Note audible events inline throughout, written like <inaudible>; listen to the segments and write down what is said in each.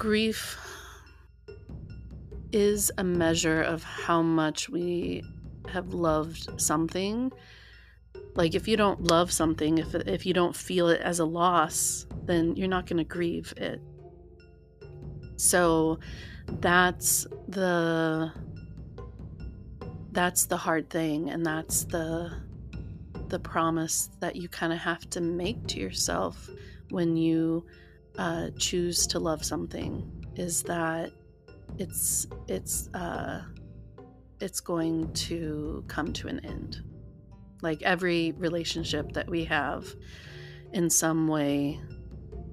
grief is a measure of how much we have loved something. Like if you don't love something, if if you don't feel it as a loss, then you're not going to grieve it. So that's the that's the hard thing and that's the the promise that you kind of have to make to yourself when you uh, choose to love something is that it's it's uh, it's going to come to an end. Like every relationship that we have, in some way,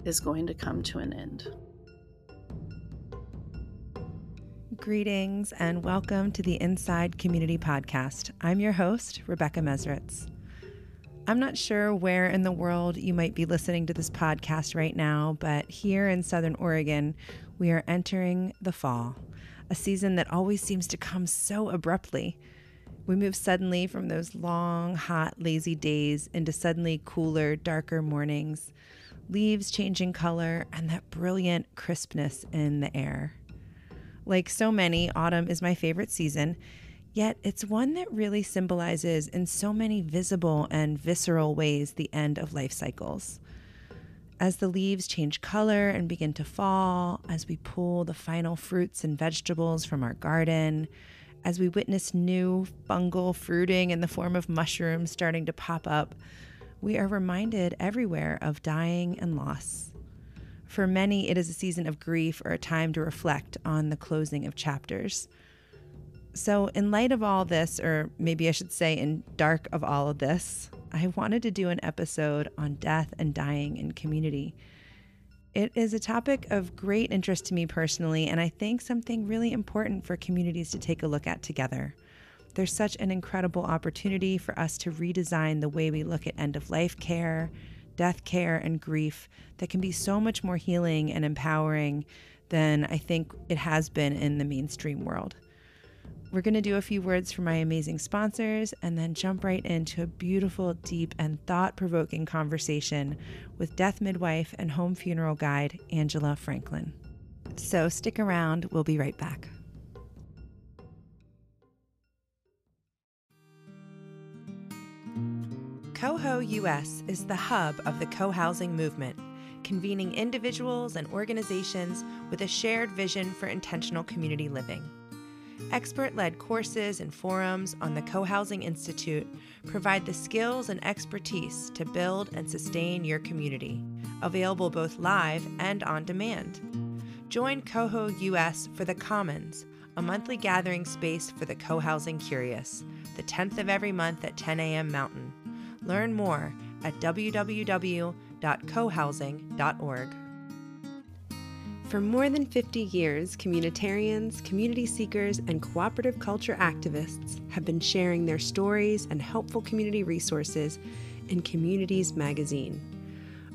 is going to come to an end. Greetings and welcome to the Inside Community Podcast. I'm your host, Rebecca Mesritz. I'm not sure where in the world you might be listening to this podcast right now, but here in Southern Oregon, we are entering the fall, a season that always seems to come so abruptly. We move suddenly from those long, hot, lazy days into suddenly cooler, darker mornings, leaves changing color, and that brilliant crispness in the air. Like so many, autumn is my favorite season Yet it's one that really symbolizes in so many visible and visceral ways the end of life cycles. As the leaves change color and begin to fall, as we pull the final fruits and vegetables from our garden, as we witness new fungal fruiting in the form of mushrooms starting to pop up, we are reminded everywhere of dying and loss. For many, it is a season of grief or a time to reflect on the closing of chapters. So, in light of all this, or maybe I should say, in dark of all of this, I wanted to do an episode on death and dying in community. It is a topic of great interest to me personally, and I think something really important for communities to take a look at together. There's such an incredible opportunity for us to redesign the way we look at end of life care, death care, and grief that can be so much more healing and empowering than I think it has been in the mainstream world. We're going to do a few words from my amazing sponsors and then jump right into a beautiful, deep, and thought provoking conversation with death midwife and home funeral guide Angela Franklin. So stick around, we'll be right back. Coho US is the hub of the co housing movement, convening individuals and organizations with a shared vision for intentional community living. Expert led courses and forums on the Co Housing Institute provide the skills and expertise to build and sustain your community, available both live and on demand. Join Coho US for the Commons, a monthly gathering space for the co housing curious, the 10th of every month at 10 a.m. Mountain. Learn more at www.cohousing.org. For more than 50 years, communitarians, community seekers, and cooperative culture activists have been sharing their stories and helpful community resources in Communities magazine.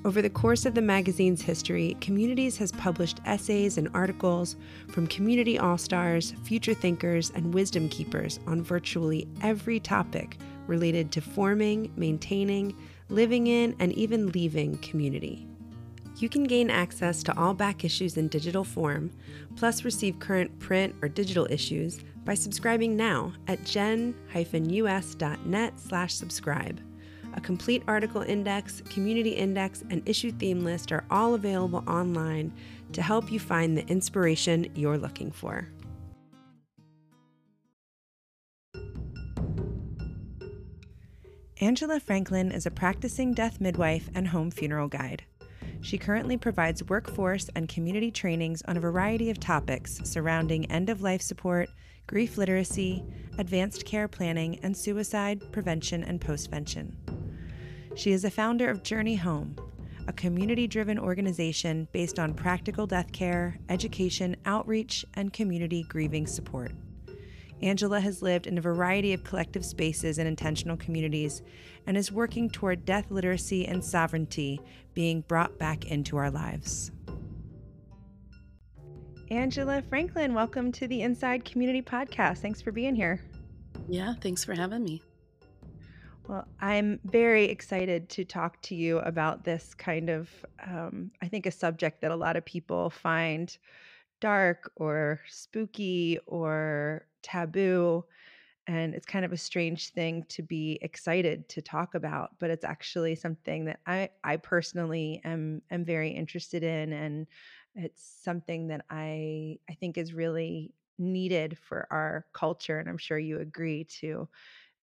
Over the course of the magazine's history, Communities has published essays and articles from community all stars, future thinkers, and wisdom keepers on virtually every topic related to forming, maintaining, living in, and even leaving community. You can gain access to all back issues in digital form, plus receive current print or digital issues by subscribing now at gen-us.net slash subscribe. A complete article index, community index, and issue theme list are all available online to help you find the inspiration you're looking for. Angela Franklin is a practicing death midwife and home funeral guide. She currently provides workforce and community trainings on a variety of topics surrounding end of life support, grief literacy, advanced care planning, and suicide prevention and postvention. She is a founder of Journey Home, a community driven organization based on practical death care, education, outreach, and community grieving support. Angela has lived in a variety of collective spaces and intentional communities and is working toward death literacy and sovereignty being brought back into our lives. Angela Franklin, welcome to the Inside Community Podcast. Thanks for being here. Yeah, thanks for having me. Well, I'm very excited to talk to you about this kind of, um, I think, a subject that a lot of people find dark or spooky or taboo. And it's kind of a strange thing to be excited to talk about, but it's actually something that I, I personally am am very interested in, and it's something that I I think is really needed for our culture. And I'm sure you agree to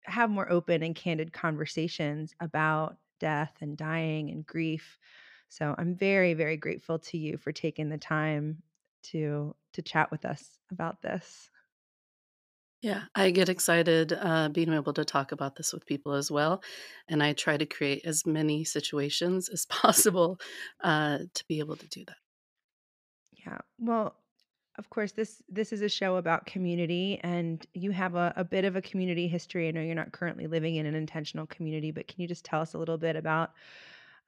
have more open and candid conversations about death and dying and grief. So I'm very, very grateful to you for taking the time to to chat with us about this. Yeah, I get excited uh, being able to talk about this with people as well. And I try to create as many situations as <laughs> possible uh, to be able to do that. Yeah. Well, of course, this this is a show about community, and you have a, a bit of a community history. I know you're not currently living in an intentional community, but can you just tell us a little bit about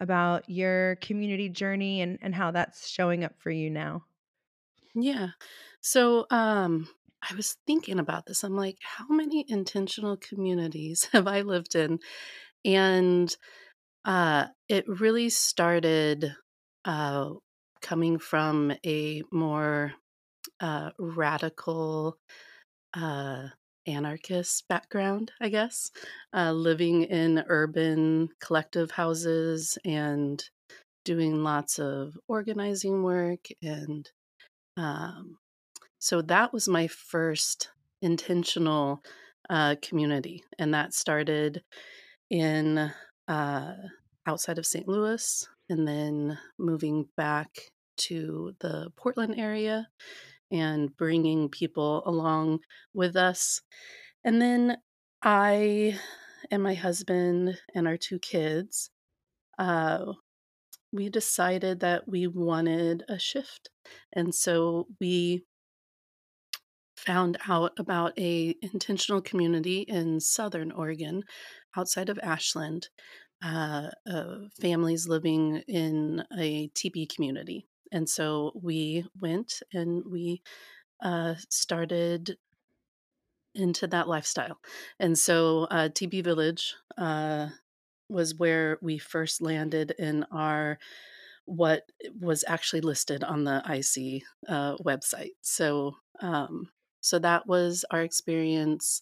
about your community journey and, and how that's showing up for you now? Yeah. So um, I was thinking about this. I'm like, how many intentional communities <laughs> have I lived in? And uh, it really started uh, coming from a more uh, radical uh, anarchist background, I guess, uh, living in urban collective houses and doing lots of organizing work. And um, so that was my first intentional uh, community. And that started in uh, outside of St. Louis and then moving back to the Portland area and bringing people along with us. And then I and my husband and our two kids, uh, we decided that we wanted a shift. And so we found out about a intentional community in southern Oregon outside of Ashland, uh, uh, families living in a teepee community. And so we went and we uh, started into that lifestyle. And so uh, teepee Village uh, was where we first landed in our what was actually listed on the IC uh, website. So, um, so that was our experience.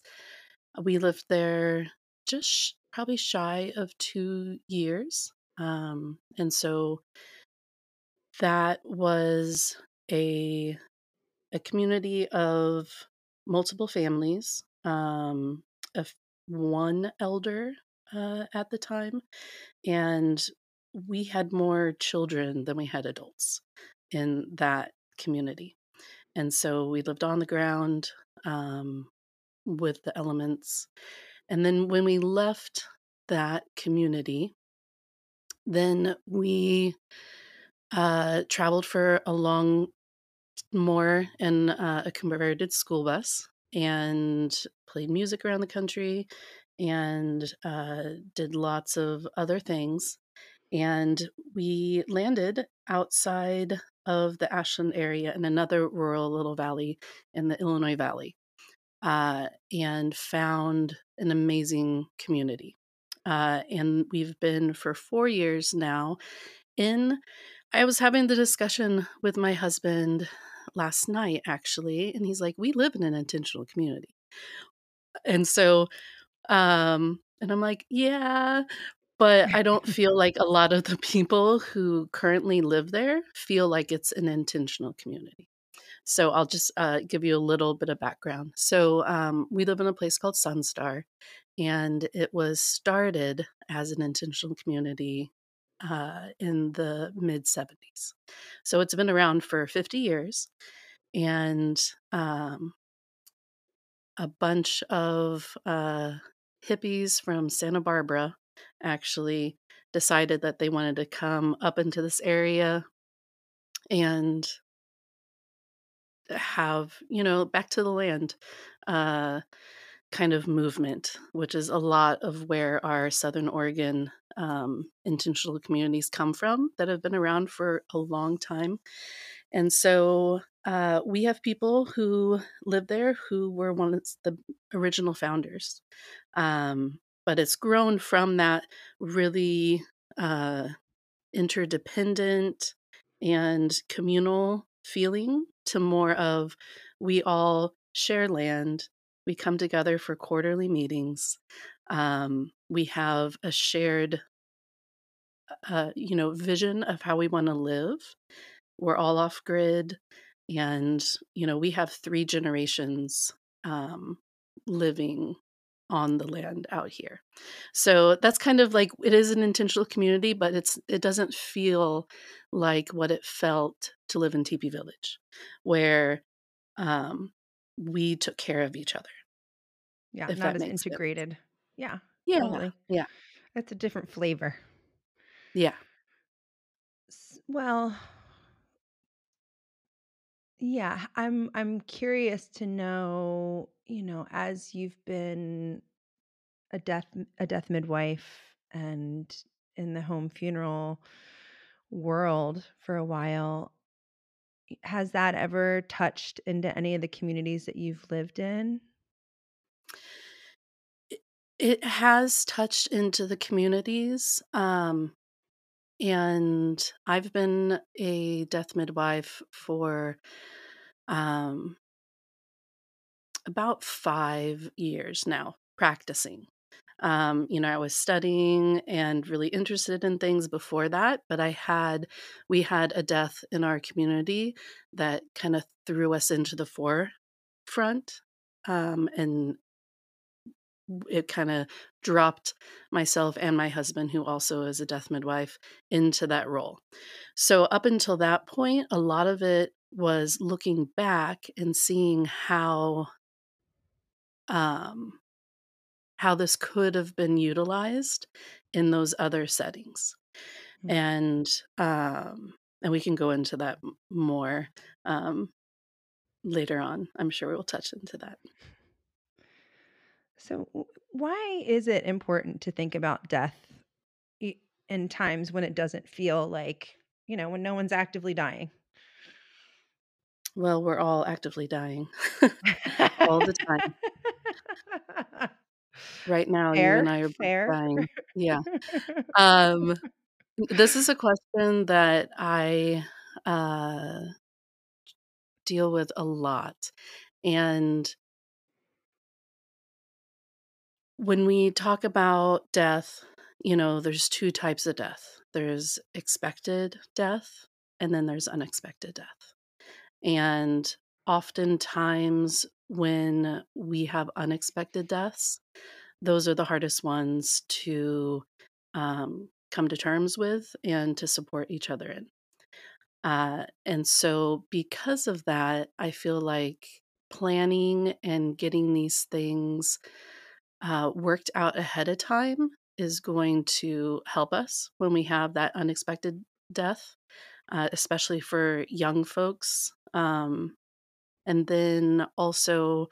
We lived there just sh- probably shy of two years, um, and so that was a a community of multiple families, um, one elder uh, at the time, and we had more children than we had adults in that community. And so we lived on the ground um, with the elements. And then when we left that community, then we uh, traveled for a long more in uh, a converted school bus and played music around the country and uh, did lots of other things. And we landed outside of the Ashland area in another rural little valley in the Illinois Valley uh, and found an amazing community. Uh, and we've been for four years now in. I was having the discussion with my husband last night, actually, and he's like, We live in an intentional community. And so, um, and I'm like, Yeah, but I don't <laughs> feel like a lot of the people who currently live there feel like it's an intentional community. So I'll just uh, give you a little bit of background. So um, we live in a place called Sunstar, and it was started as an intentional community uh, in the mid 70s. So it's been around for 50 years, and um, a bunch of uh, hippies from Santa Barbara actually decided that they wanted to come up into this area and have, you know, back to the land uh, kind of movement, which is a lot of where our Southern Oregon um, intentional communities come from that have been around for a long time. And so uh, we have people who live there who were one of the original founders. Um, but it's grown from that really uh, interdependent and communal feeling to more of we all share land we come together for quarterly meetings um, we have a shared uh, you know vision of how we want to live. We're all off grid and you know we have three generations um, living on the land out here. So that's kind of like it is an intentional community but it's it doesn't feel like what it felt to live in teepee village where um, we took care of each other yeah not as integrated sense. yeah yeah totally. yeah. That's a different flavor. Yeah. Well yeah, I'm I'm curious to know, you know, as you've been a death a death midwife and in the home funeral world for a while, has that ever touched into any of the communities that you've lived in? It has touched into the communities. Um, and I've been a death midwife for um, about five years now, practicing. Um, you know, I was studying and really interested in things before that, but I had, we had a death in our community that kind of threw us into the forefront um, and it kind of dropped myself and my husband, who also is a death midwife, into that role. So, up until that point, a lot of it was looking back and seeing how um, how this could have been utilized in those other settings, mm-hmm. and um, and we can go into that more um, later on. I'm sure we'll touch into that. So, why is it important to think about death in times when it doesn't feel like, you know, when no one's actively dying? Well, we're all actively dying <laughs> all the time. Right now, fair, you and I are fair. dying. Yeah. <laughs> Um, this is a question that I uh, deal with a lot. And when we talk about death, you know, there's two types of death there's expected death, and then there's unexpected death. And oftentimes, when we have unexpected deaths, those are the hardest ones to um, come to terms with and to support each other in. Uh, and so, because of that, I feel like planning and getting these things uh, worked out ahead of time is going to help us when we have that unexpected death, uh, especially for young folks. Um, and then also,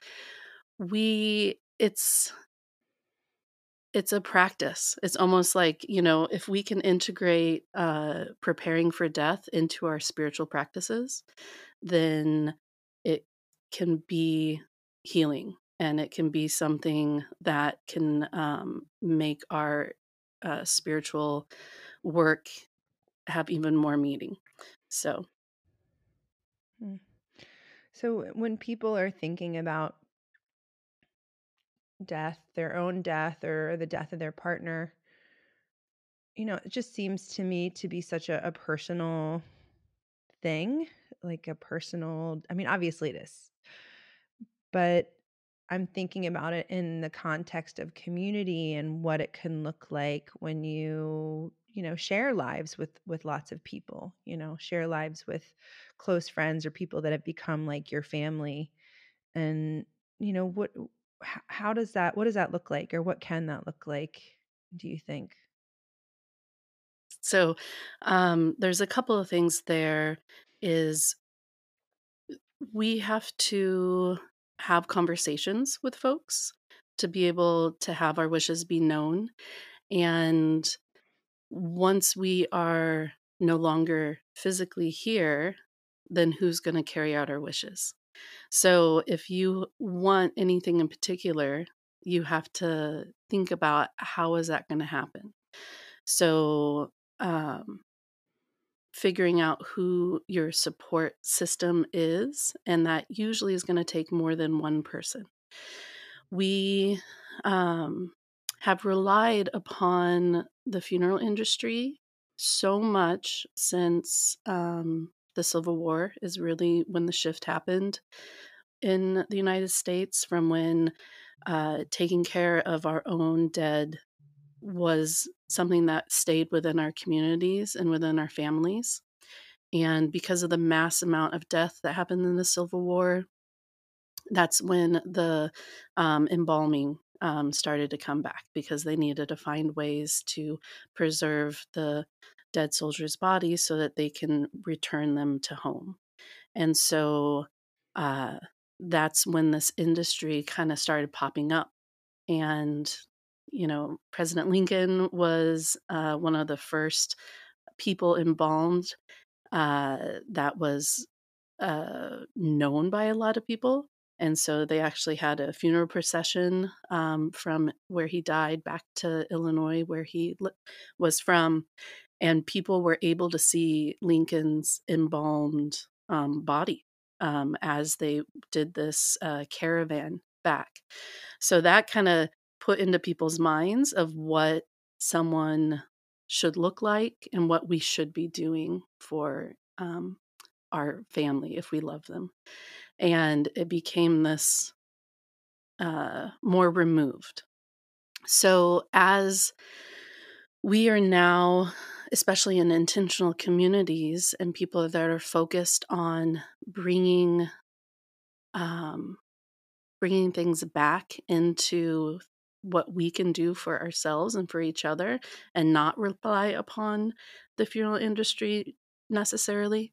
we it's it's a practice. It's almost like you know if we can integrate uh, preparing for death into our spiritual practices, then it can be healing and it can be something that can um, make our uh, spiritual work have even more meaning. So, hmm. So eh, when people are thinking about death, their own death, or the death of their partner, you know, it just seems to me to be such a, a personal thing, like a personal. I mean, obviously it is, but I'm thinking about it in the context of community and what it can look like when you, you know, share lives with with lots of people, you know, share lives with close friends or people that have become like your family. And, you know, what how does that what does that look like or what can that look like, do you think? So, um there's a couple of things there is we have to have conversations with folks to be able to have our wishes be known. And once we are no longer physically here, then who's going to carry out our wishes? So if you want anything in particular, you have to think about how is that going to happen. So, um, figuring out who your support system is, and that usually is going to take more than one person. We um, have relied upon the funeral industry so much since um, the Civil War, is really when the shift happened in the United States from when uh, taking care of our own dead was something that stayed within our communities and within our families. And because of the mass amount of death that happened in the Civil War, that's when the um, embalming um, started to come back because they needed to find ways to preserve the dead soldiers' bodies so that they can return them to home. And so uh, that's when this industry kind of started popping up. And, you know, President Lincoln was uh, one of the first people embalmed uh, that was uh, known by a lot of people. And so they actually had a funeral procession um, from where he died back to Illinois, where he li- was from. And people were able to see Lincoln's embalmed um, body um, as they did this uh, caravan back. So that kind of put into people's minds of what someone should look like and what we should be doing for um, our family if we love them. And it became this uh, more removed. So as we are now especially in intentional communities and people that are focused on bringing um, bringing things back into what we can do for ourselves and for each other and not rely upon the funeral industry necessarily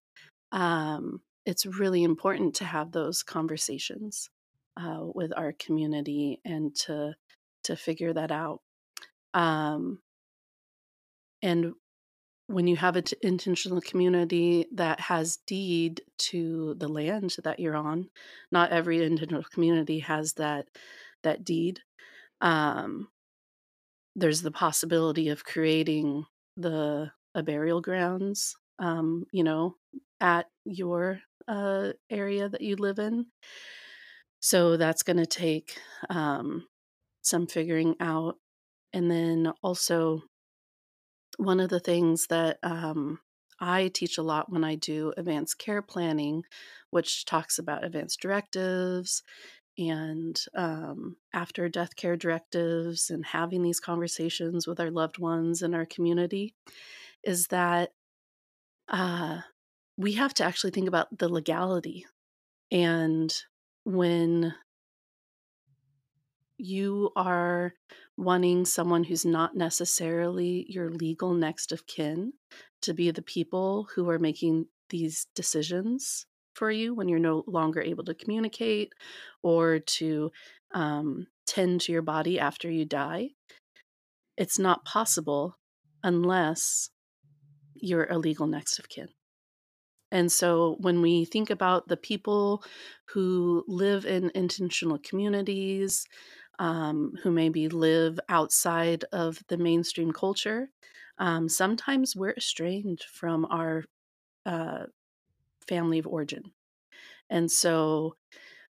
um, it's really important to have those conversations uh, with our community and to to figure that out. Um, and when you have an t- intentional community that has deed to the land that you're on not every intentional community has that that deed um, there's the possibility of creating the a burial grounds um, you know at your uh, area that you live in. So that's going to take um, some figuring out. And then also one of the things that um, I teach a lot when I do advanced care planning, which talks about advanced directives and um, after death care directives and having these conversations with our loved ones in our community, is that uh, we have to actually think about the legality. And when you are wanting someone who's not necessarily your legal next of kin to be the people who are making these decisions for you when you're no longer able to communicate or to um, tend to your body after you die. It's not possible unless you're a legal next of kin. And so when we think about the people who live in intentional communities, um, who maybe live outside of the mainstream culture, um, sometimes we're estranged from our uh, family of origin. And so,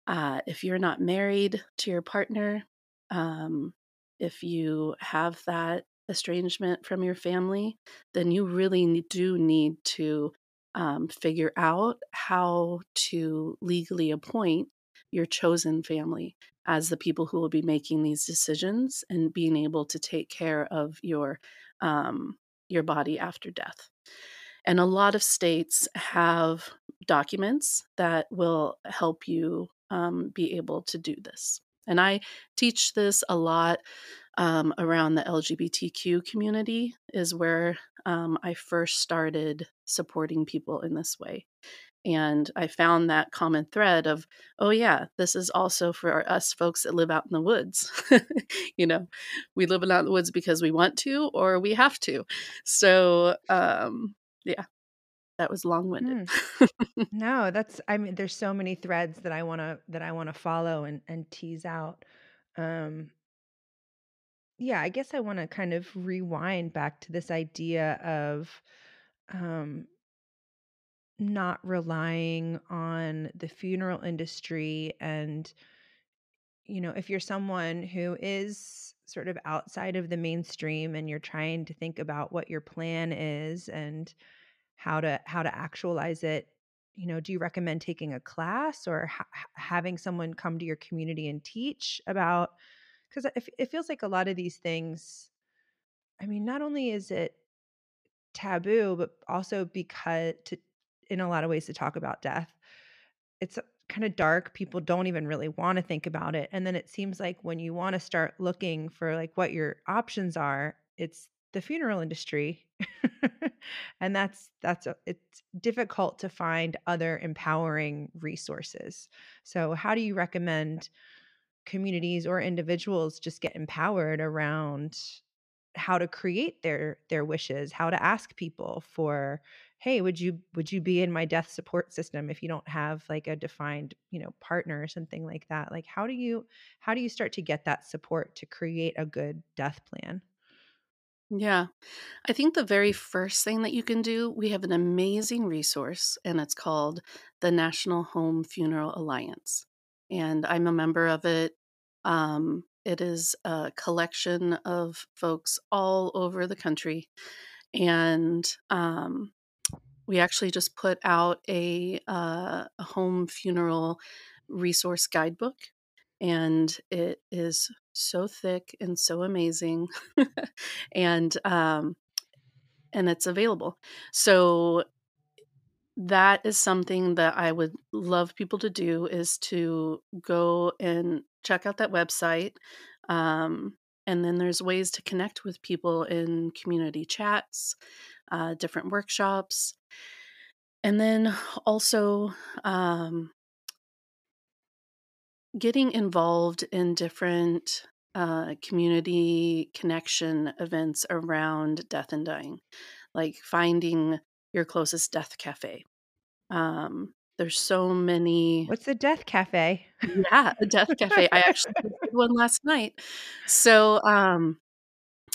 uh, if you're not married to your partner, um, if you have that estrangement from your family, then you really do need to um, figure out how to legally appoint your chosen family as the people who will be making these decisions and being able to take care of your um, your body after death. And a lot of states have documents that will help you um, be able to do this. And I teach this a lot um, around the LGBTQ community, is where um, I first started supporting people in this way. And I found that common thread of, oh, yeah, this is also for us folks that live out in the woods. <laughs> you know, we live out in the woods because we want to or we have to. So, um, yeah, that was long winded. Mm. <laughs> no, that's, I mean, there's so many threads that I want to, that I want to follow and, and tease out. Um, yeah, I guess I want to kind of rewind back to this idea of um, not relying on the funeral industry and you know, if you're someone who is sort of outside of the mainstream and you're trying to think about what your plan is and how to how to actualize it, you know, do you recommend taking a class or ha- having someone come to your community and teach about because it, it feels like a lot of these things I mean, not only is it taboo, but also because to in a lot of ways to talk about death. It's kind of dark. People don't even really want to think about it. And then it seems like when you want to start looking for like what your options are, it's the funeral industry. <laughs> and that's that's a, it's difficult to find other empowering resources. So how do you recommend communities or individuals just get empowered around how to create their their wishes how to ask people for hey would you would you be in my death support system if you don't have like a defined you know partner or something like that like how do you how do you start to get that support to create a good death plan yeah. I think the very first thing that you can do, we have an amazing resource, and it's called the National Home Funeral Alliance. And I'm a member of it. Um, it is a collection of folks all over the country. And um, we actually just put out a, uh, a home funeral resource guidebook. And it is so thick and so amazing. <laughs> and um, and it's available. So that is something that I would love people to do is to go and check out that website. Um, and then there's ways to connect with people in community chats, uh, different workshops. And then also um, getting involved in different uh, community connection events around death and dying, like finding your closest death cafe. Um, there's so many. What's a death cafe? Yeah, a death cafe. I actually <laughs> did one last night. So, um,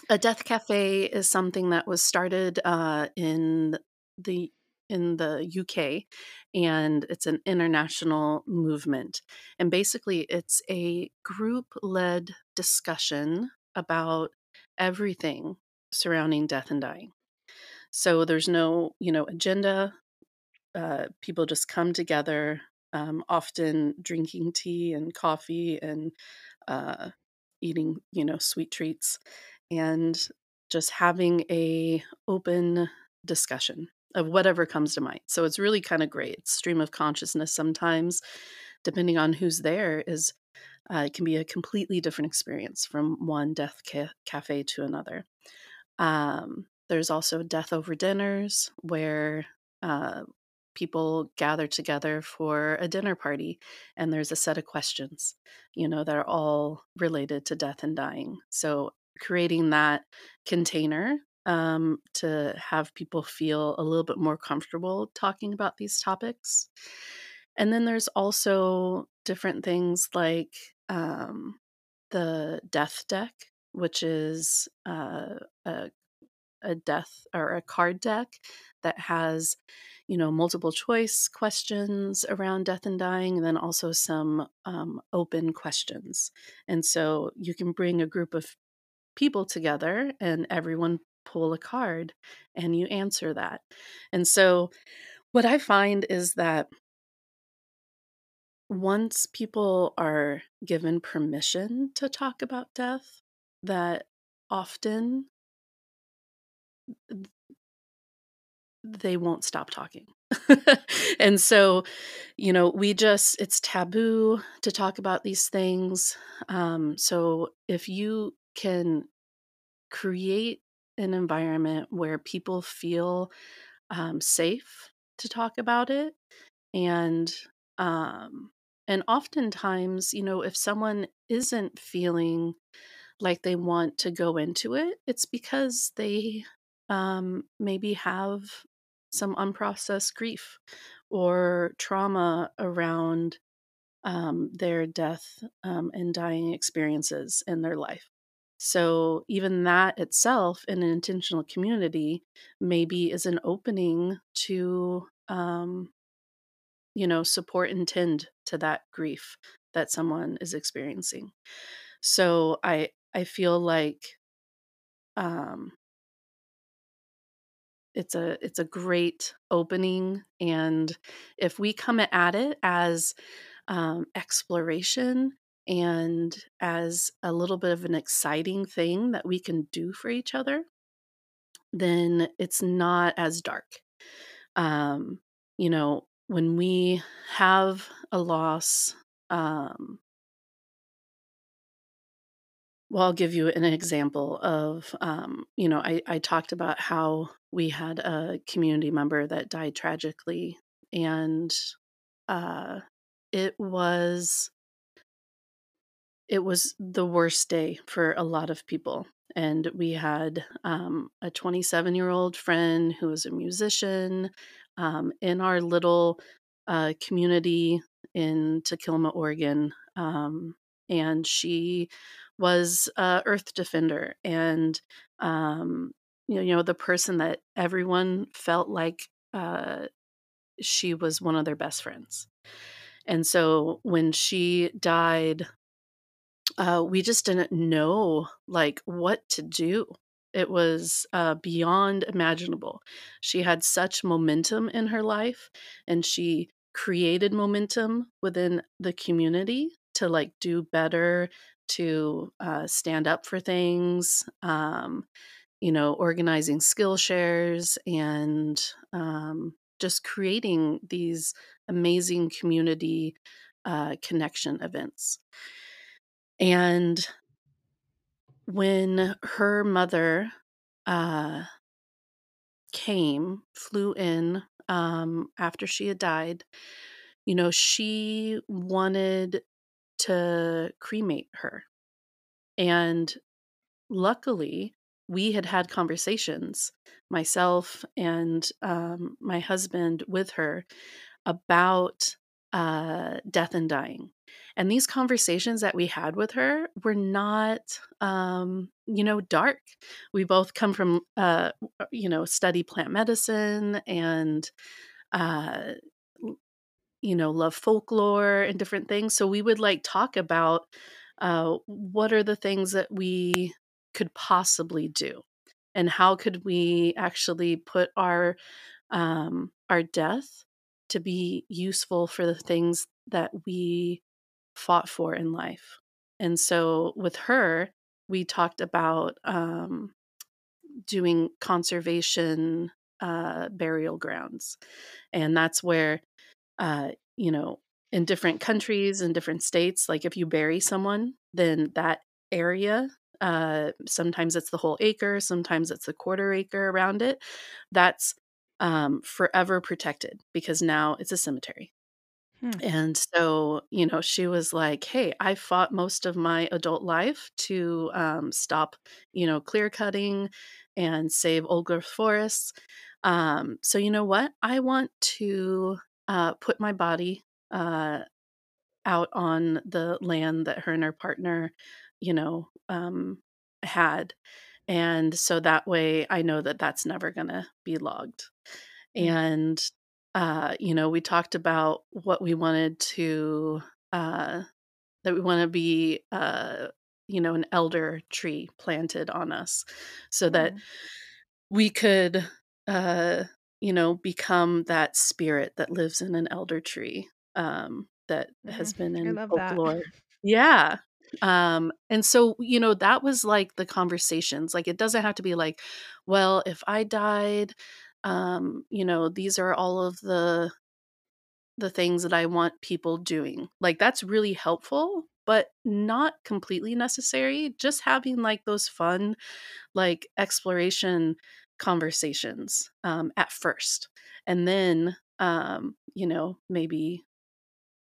a death cafe is something that was started uh, in the in the UK and it's an international movement. And basically it's a group led discussion about everything surrounding death and dying. So there's no, you know, agenda. Uh, people just come together, um, often drinking tea and coffee and uh, eating, you know, sweet treats, and just having a open discussion of whatever comes to mind. So it's really kind of great. Stream of consciousness sometimes, depending on who's there, is uh, it can be a completely different experience from one death ca- cafe to another. Um, there's also death over dinners where uh, people gather together for a dinner party and there's a set of questions, you know, that are all related to death and dying. So creating that container um, to have people feel a little bit more comfortable talking about these topics. And then there's also different things like um, the death deck, which is uh, a a death or a card deck that has you know multiple choice questions around death and dying and then also some um, open questions and so you can bring a group of people together and everyone pull a card and you answer that and so what i find is that once people are given permission to talk about death that often they won't stop talking. <laughs> and so, you know, we just, it's taboo to talk about these things. Um, so if you can create an environment where people feel um, safe to talk about it and um and oftentimes you know if someone isn't feeling like they want to go into it it's because they um, maybe have some unprocessed grief or trauma around um, their death um, and dying experiences in their life. So, even that itself in an intentional community maybe is an opening to, um, you know, support and tend to that grief that someone is experiencing. So, I I feel like um, it's a it's a great opening and if we come at it as um, exploration and as a little bit of an exciting thing that we can do for each other then it's not as dark. Um, you know when we have a loss um, well, I'll give you an example of, um, you know, I, I talked about how we had a community member that died tragically, and uh, it was it was the worst day for a lot of people. And we had um, a 27 year old friend who was a musician um, in our little uh, community in Takilma, Oregon. Um, and she was a Earth Defender, and um, you know, you know, the person that everyone felt like uh, she was one of their best friends. And so when she died, uh, we just didn't know like what to do. It was uh, beyond imaginable. She had such momentum in her life, and she created momentum within the community to like do better to uh, stand up for things, um, you know, organizing skill shares and um, just creating these amazing community uh, connection events. And when her mother uh, came, flew in um, after she had died, you know, she wanted to cremate her. And luckily, we had had conversations, myself and um, my husband with her, about uh, death and dying. And these conversations that we had with her were not, um, you know, dark. We both come from, uh, you know, study plant medicine and uh, you know, love folklore and different things. So we would like talk about uh, what are the things that we could possibly do, and how could we actually put our um, our death to be useful for the things that we fought for in life. And so with her, we talked about um, doing conservation uh, burial grounds, and that's where uh, you know, in different countries and different states, like if you bury someone, then that area, uh, sometimes it's the whole acre, sometimes it's the quarter acre around it, that's um, forever protected because now it's a cemetery. Hmm. And so, you know, she was like, Hey, I fought most of my adult life to um, stop, you know, clear cutting and save old growth forests. Um, so, you know what? I want to uh, put my body uh, out on the land that her and her partner, you know, um, had. And so that way I know that that's never going to be logged. Mm. And, uh, you know, we talked about what we wanted to, uh, that we want to be, uh, you know, an elder tree planted on us so that mm. we could, uh, you know, become that spirit that lives in an elder tree um, that has mm-hmm. been in folklore. Yeah. Um, and so, you know, that was like the conversations. Like, it doesn't have to be like, well, if I died, um, you know, these are all of the the things that I want people doing. Like that's really helpful, but not completely necessary. Just having like those fun like exploration conversations um, at first and then um, you know maybe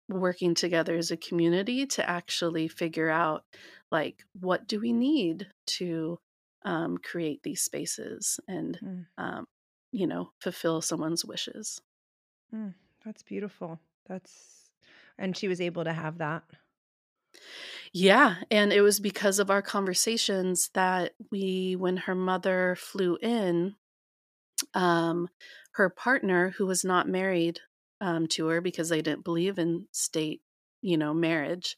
working together as a community to actually figure out like what do we need to um, create these spaces and mm. um, you know fulfill someone's wishes. Mm, that's beautiful. That's and she was able to have that? Yeah, and it was because of our conversations that we when her mother flew in, um, her partner, who was not married, um, to her because they didn't believe in state, you know, marriage,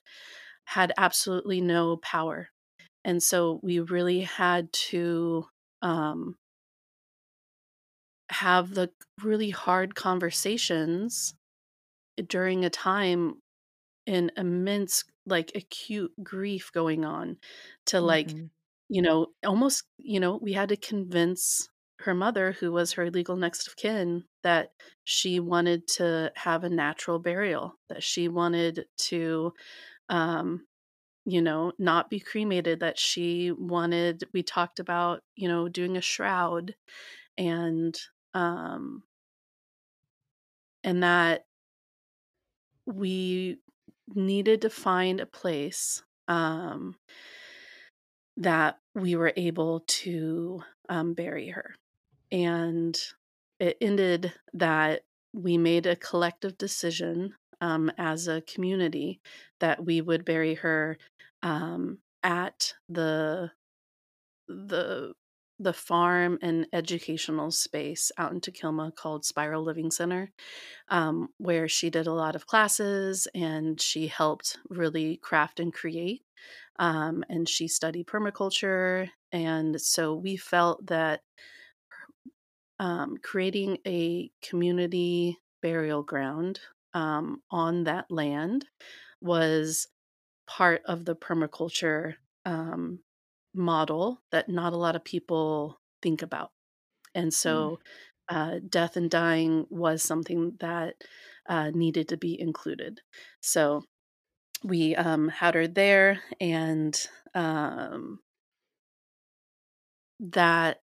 had absolutely no power. And so we really had to um have the really hard conversations during a time in immense like acute grief going on to like Mhm. you know almost you know we had to convince her mother who was her legal next of kin that she wanted to have a natural burial that she wanted to um you know not be cremated that she wanted we talked about you know doing a shroud and um and that we needed to find a place um, that we were able to um, bury her. And it ended that we made a collective decision um, as a community that we would bury her um, at the the the farm and educational space out in Takilma called Spiral Living Center um, where she did a lot of classes and she helped really craft and create. Um, and she studied permaculture. And so we felt that um, creating a community burial ground um, on that land was part of the permaculture um, model that not a lot of people think about. And Mm. so uh, death and dying was something that uh, needed to be included. So we um, had her there, and um, that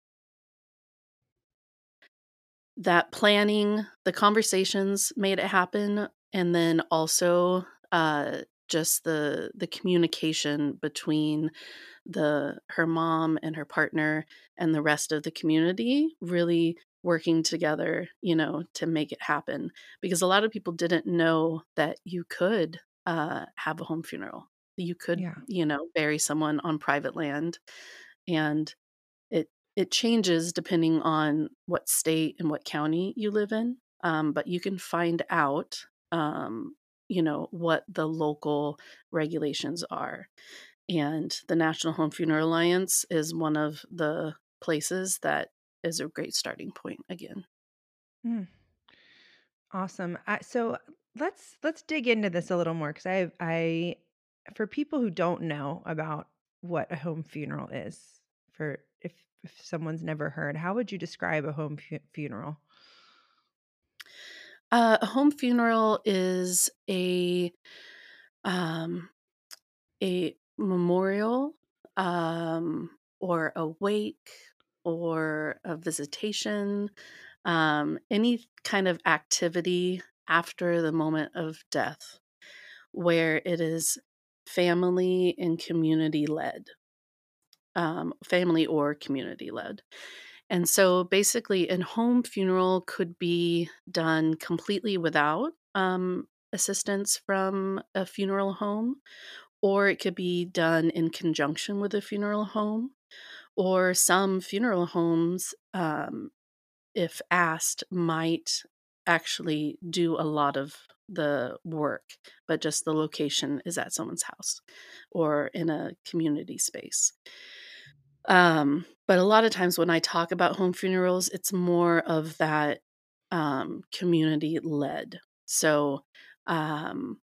that planning, the conversations made it happen, and then also uh, just the the communication between the her mom and her partner and the rest of the community really working together, you know, to make it happen. Because a lot of people didn't know that you could uh, have a home funeral. You could, Yeah. you know, bury someone on private land, and it it changes depending on what state and what county you live in. Um, but you can find out, um, you know, what the local regulations are. And the National Home Funeral Alliance is one of the places that is a great starting point again. Mm. Awesome. I, so let's let's dig into this a little more because I I for people who don't know about what a home funeral is, for if if someone's never heard, how would you describe a home fu- funeral? Uh, a home funeral is a um, a memorial um, or a wake or a visitation, um, any kind of activity after the moment of death where it is family and community led, um, family or community led. And so basically, an home funeral could be done completely without um, assistance from a funeral home, or it could be done in conjunction with a funeral home. Or some funeral homes, um, if asked, might actually do a lot of the work, but just the location is at someone's house or in a community space. Um, but a lot of times when I talk about home funerals, it's more of that um, community led. So, um,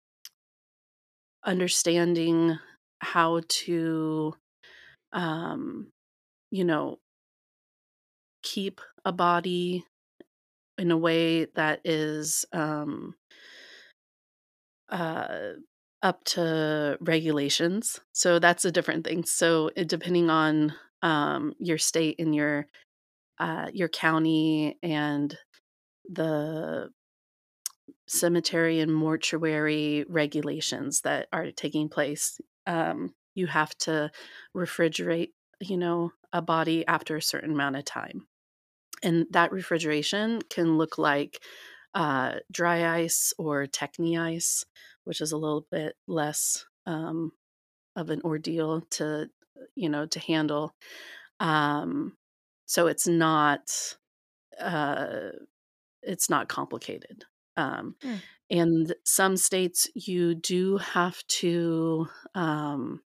understanding how to, um, you know, keep a body in a way that is um, uh, up to regulations. So that's a different thing. So it, depending on um, your state and your uh, your county and the cemetery and mortuary regulations that are taking place, um, you have to refrigerate, you know, a body after a certain amount of time, and that refrigeration can look like uh, dry ice or techni ice, which is a little bit less um, of an ordeal to you know to handle. Um so it's not uh it's not complicated um Mm. and some states you do have to um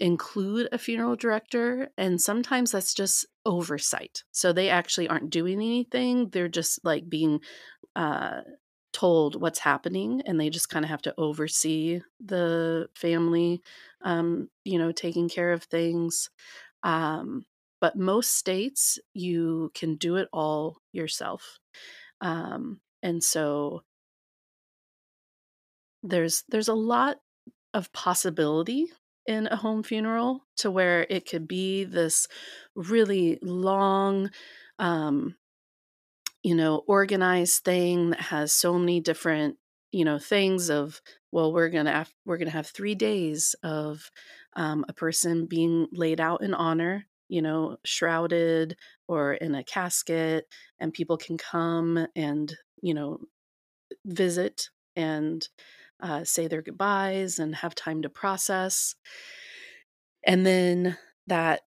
include a funeral director and sometimes that's just oversight so they actually aren't doing anything they're just like being uh told what's happening and they just kind of have to oversee the family um you know taking care of things um but most states you can do it all yourself um and so there's there's a lot of possibility in a home funeral to where it could be this really long um you know organized thing that has so many different you know things of well we're gonna have, we're gonna have three days of um, a person being laid out in honor you know shrouded or in a casket and people can come and you know visit and uh, say their goodbyes and have time to process. And then that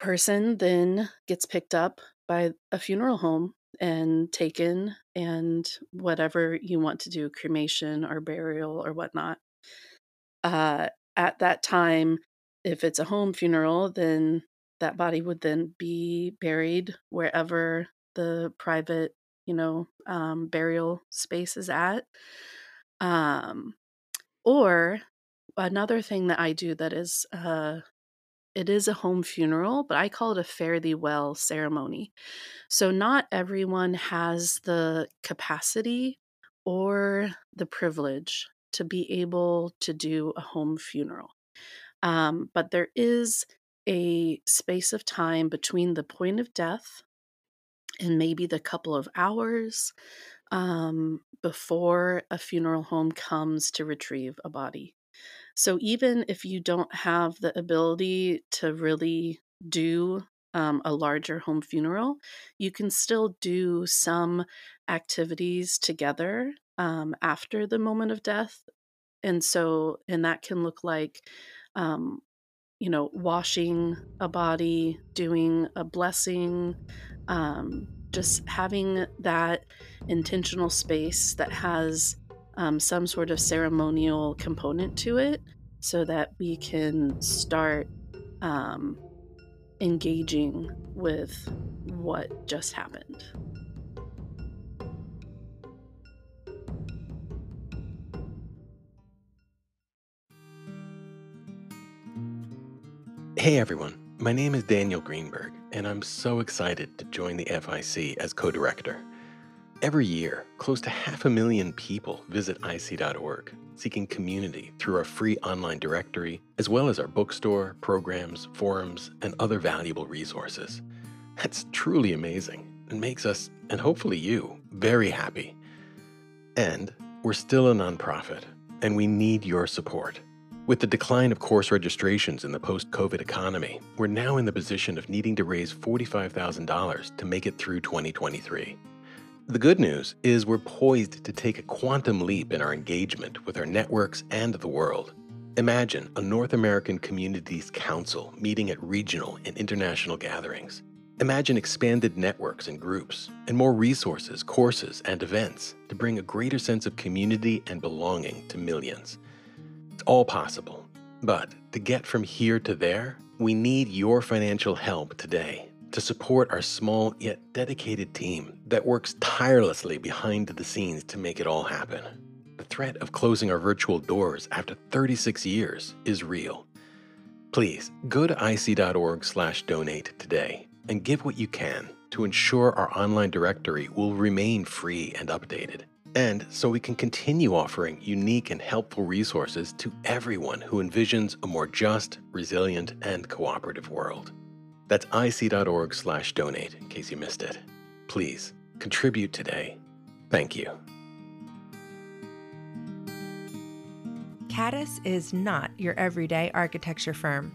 person then gets picked up by a funeral home and taken and whatever you want to do cremation or burial or whatnot uh, at that time if it's a home funeral then that body would then be buried wherever the private you know um, burial space is at um, or another thing that I do that is uh, it is a home funeral, but I call it a fare thee well ceremony. So not everyone has the capacity or the privilege to be able to do a home funeral. Um, but there is a space of time between the point of death and maybe the couple of hours um, before a funeral home comes to retrieve a body. So even if you don't have the ability to really do um, a larger home funeral, you can still do some activities together um, after the moment of death. And so, and that can look like, um, you know, washing a body, doing a blessing, um, just having that intentional space that has um, some sort of ceremonial component to it so that we can start um, engaging with what just happened. Hey everyone, my name is Daniel Greenberg, and I'm so excited to join the FIC as co director. Every year, close to half a million people visit IC.org, seeking community through our free online directory, as well as our bookstore, programs, forums, and other valuable resources. That's truly amazing and makes us, and hopefully you, very happy. And we're still a nonprofit, and we need your support. With the decline of course registrations in the post COVID economy, we're now in the position of needing to raise $45,000 to make it through 2023. The good news is we're poised to take a quantum leap in our engagement with our networks and the world. Imagine a North American Communities Council meeting at regional and international gatherings. Imagine expanded networks and groups, and more resources, courses, and events to bring a greater sense of community and belonging to millions. It's all possible. But to get from here to there, we need your financial help today to support our small yet dedicated team that works tirelessly behind the scenes to make it all happen. The threat of closing our virtual doors after 36 years is real. Please go to ic.org/donate today and give what you can to ensure our online directory will remain free and updated and so we can continue offering unique and helpful resources to everyone who envisions a more just, resilient, and cooperative world. That's ic.org/donate in case you missed it. Please contribute today. Thank you. Caddis is not your everyday architecture firm.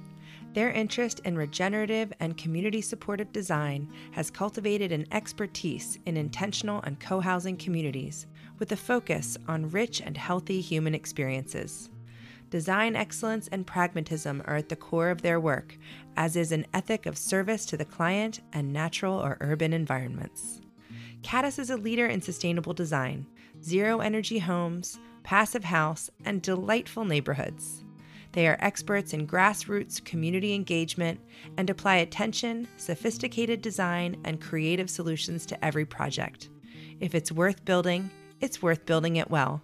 Their interest in regenerative and community supportive design has cultivated an expertise in intentional and co housing communities with a focus on rich and healthy human experiences. Design excellence and pragmatism are at the core of their work, as is an ethic of service to the client and natural or urban environments. Caddis is a leader in sustainable design, zero energy homes, passive house, and delightful neighborhoods. They are experts in grassroots community engagement and apply attention, sophisticated design, and creative solutions to every project. If it's worth building, it's worth building it well.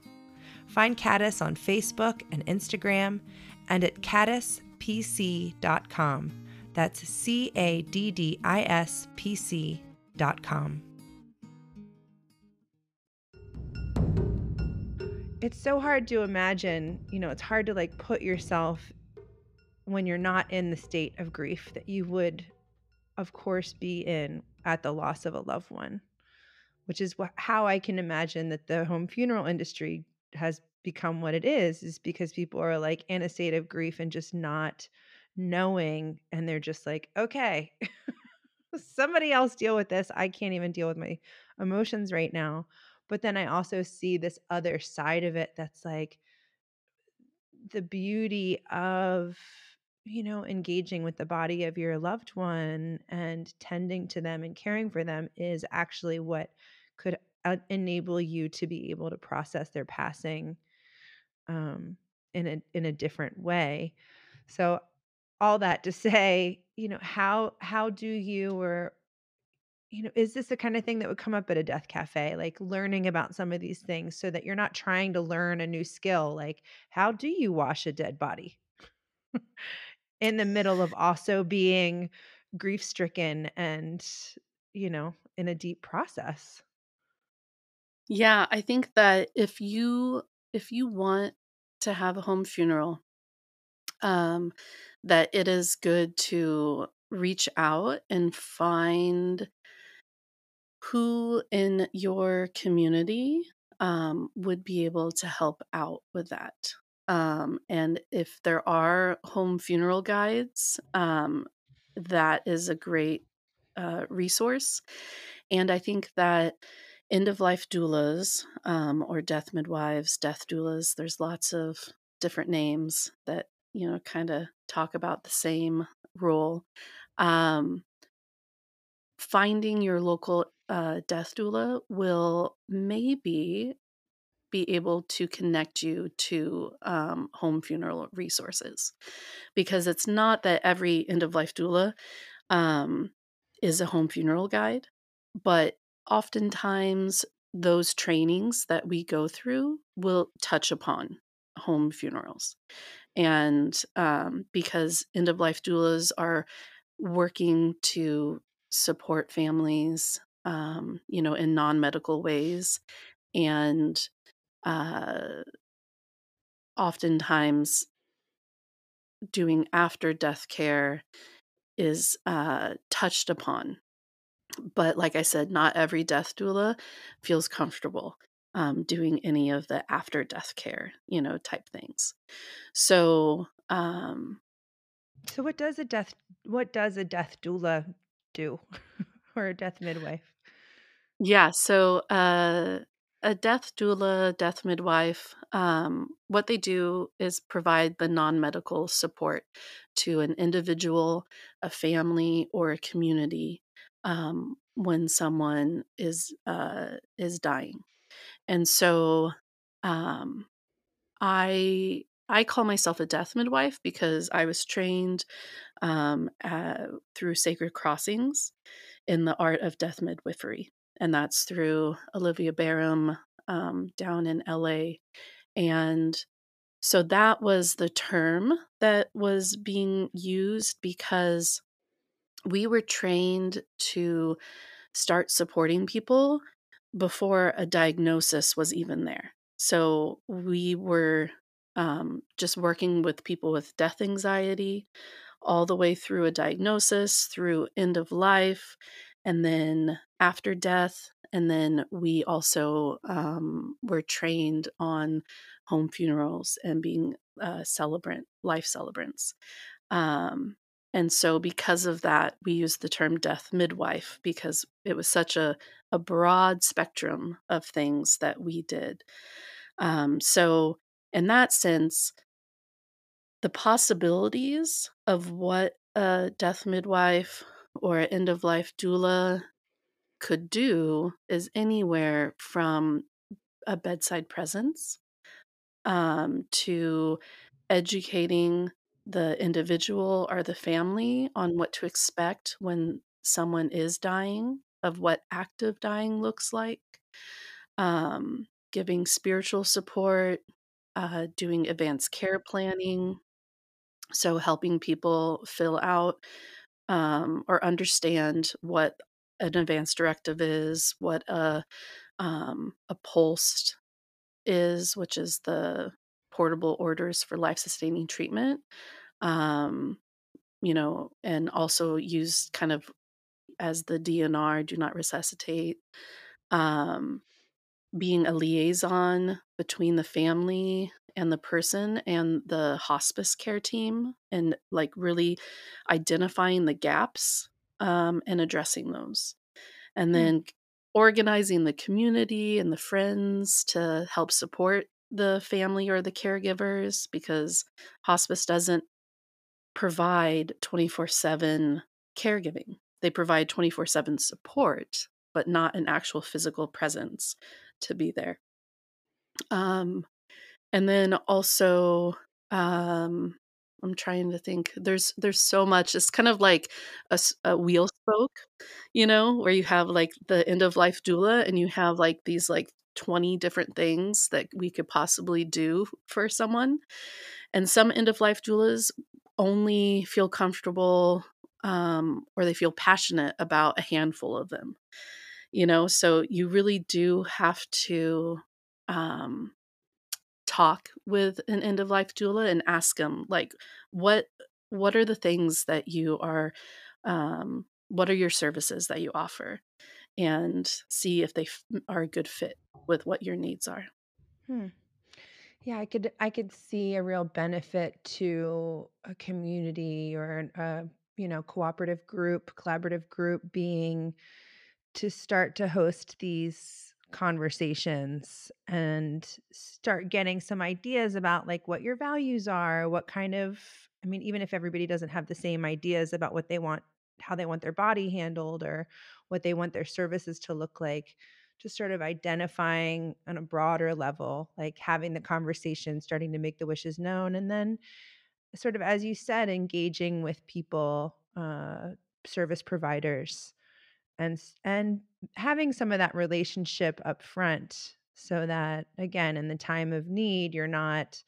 Find Caddis on Facebook and Instagram and at caddispc.com. That's C A D D I S P C.com. It's so hard to imagine, you know, it's hard to like put yourself when you're not in the state of grief that you would, of course, be in at the loss of a loved one, which is wh- how I can imagine that the home funeral industry has become what it is is because people are like in a state of grief and just not knowing and they're just like okay <laughs> somebody else deal with this. I can't even deal with my emotions right now. But then i also see this other side of it that's like the beauty of you know engaging with the body of your loved one and tending to them and caring for them is actually what could uh, enable you to be able to process their passing um, in a in a different way. So all that to <laughs> say, you know, how how do you or you know, is this the kind of thing that would come up at a death cafe, like learning about some of these things so that you're not trying to learn a new skill, like how do you wash a dead body <laughs> in the middle of also being grief stricken and, you know, in a deep process? Yeah, I think that if you if you want to have a home funeral, um, that it is good to reach out and find who in your community um, would be able to help out with that. Um, and if there are home funeral guides, um, that is a great uh, resource. And I think that end of life doulas um, or death midwives, death doulas, there's lots of different names that, you know, kind of talk about the same role. Um, finding your local uh, death doula will maybe be able to connect you to um, home funeral resources because it's not that every end of life doula um, is a home funeral guide, but oftentimes those trainings that we go through will touch upon home funerals. And um, because end of life doulas are working to support families, um, you know, in non medical ways. And uh, oftentimes doing after death care is uh, touched upon but like I said, not every death doula feels comfortable um, doing any of the after death care, you know, type things. So, um, so what does a death what does a death doula do, <laughs> or a death midwife? Yeah, so uh, a death doula, death midwife, um, what they do is provide the non medical support to an individual, a family, or a community um, when someone is uh, is dying, and so um, I I call myself a death midwife because I was trained um, through Sacred Crossings in the art of death midwifery, and that's through Olivia Bareham um, down in LA, and so that was the term that was being used because we were trained to start supporting people before a diagnosis was even there. So we were um, just working with people with death anxiety all the way through a diagnosis, through end of life, and then after death. And then we also um, were trained on home funerals and being uh, celebrant, life celebrants. Um, and so, because of that, we use the term death midwife because it was such a, a broad spectrum of things that we did. Um, so, in that sense, the possibilities of what a death midwife or an end of life doula could do is anywhere from a bedside presence um, to educating the individual or the family on what to expect when someone is dying, of what active dying looks like, um, giving spiritual support, uh, doing advanced care planning. So, helping people fill out um, or understand what an advanced directive is, what a um, a POLST is, which is the portable orders for life sustaining treatment. Um, you know, and also used kind of as the DNR, do not resuscitate. Um, being a liaison between the family and the person and the hospice care team, and like really identifying the gaps um, and addressing those. And Hmm. then organizing the community and the friends to help support the family or the caregivers because hospice doesn't provide 24 7 caregiving. They provide 24 7 support, but not an actual physical presence to be there. Um, and then also, um, I'm trying to think. There's there's so much. It's kind of like a, a, wheel spoke, you know, where you have like the end of life doula, and you have like these like 20 different things that we could possibly do for someone. And some end of life doulas only feel comfortable um, or they feel passionate about a handful of them, you know. So you really do have to. Um, talk with an end of life doula and ask them like what what are the things that you are um, what are your services that you offer and see if they f- are a good fit with what your needs are Hmm. Yeah, I could I could see a real benefit to a community or a you know cooperative group, collaborative group being to start to host these conversations and start getting some ideas about like what your values are, what kind of I mean even if everybody doesn't have the same ideas about what they want how they want their body handled or what they want their services to look like just sort of identifying on a broader level, like having the conversation, starting to make the wishes known, and then sort of as you said, engaging with people, uh, service providers, and and having some of that relationship up front, so that again, in the time of need, you're not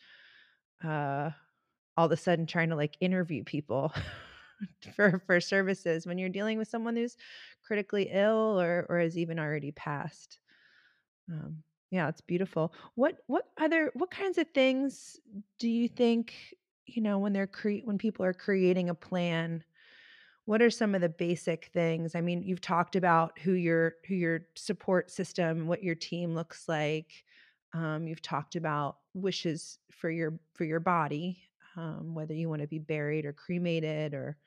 uh, all of a sudden trying to like interview people <laughs> <laughs> for for services when you're dealing with someone who's critically ill or or has even already passed. Um, yeah, it's beautiful. What what other what kinds of things do you think, you know, when they're cre- when people are creating a plan, what are some of the basic things? I mean, you've talked about who your who your support system, what your team looks like. Um, you've talked about wishes for your for your body, um, whether you want to be buried or cremated or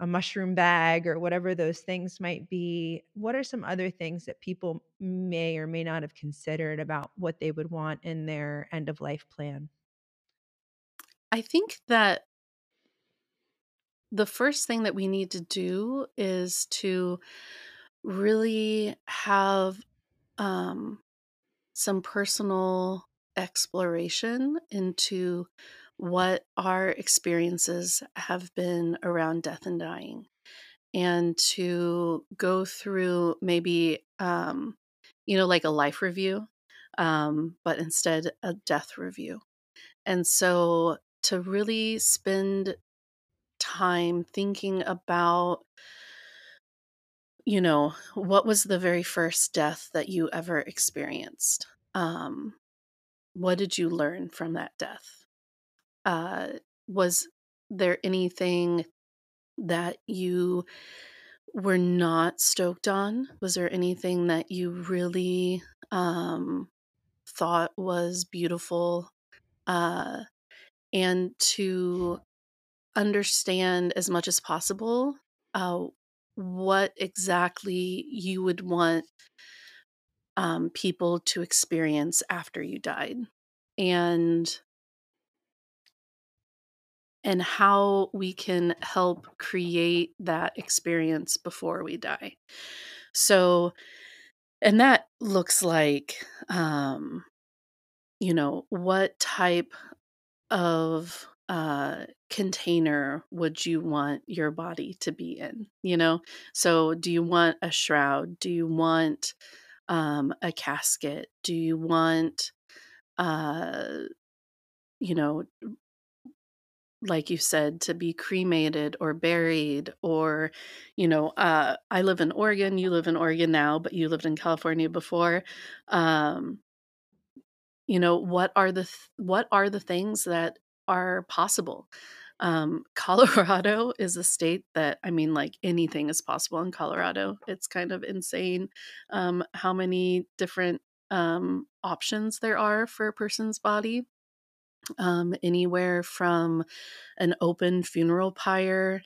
a mushroom bag or whatever those things might be. What are some other things that people may or may not have considered about what they would want in their end of life plan? i think that the first thing that we need to do is to really have um, some personal exploration into what our experiences have been around death and dying and to go through maybe um, you know like a life review um, but instead a death review. And so to really spend time thinking about you know what was the very first death that you ever experienced um, what did you learn from that death uh, was there anything that you were not stoked on? Was there anything that you really um, thought was beautiful? Uh, and to understand as much as possible uh, what exactly you would want um, people to experience after you died. And and how we can help create that experience before we die. So, and that looks like, um, you know, what type of uh, container would you want your body to be in? You know, so do you want a shroud? Do you want um, a casket? Do you want, uh, you know, like you said, to be cremated or buried, or, you know, uh, I live in Oregon, you live in Oregon now, but you lived in California before. Um, you know, what are the th- what are the things that are possible? Um, <laughs> Colorado is a state that I mean, like anything is possible in Colorado. It's kind of insane um, how many different um, options there are for a person's body um, anywhere from an open funeral pyre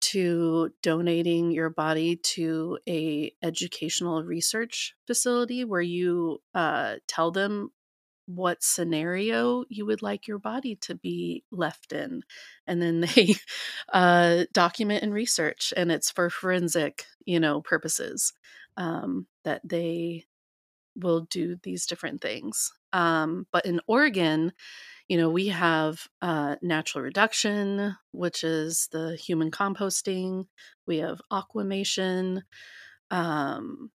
to donating your body to a educational research facility where you uh, tell them what scenario you would like your body to be left in and then <laughs> they uh, document and research and it's for forensic you know purposes um, that they will do these different things. Um, but in oregon you know, we have uh, natural reduction, which is the human composting. We have aquamation. Um,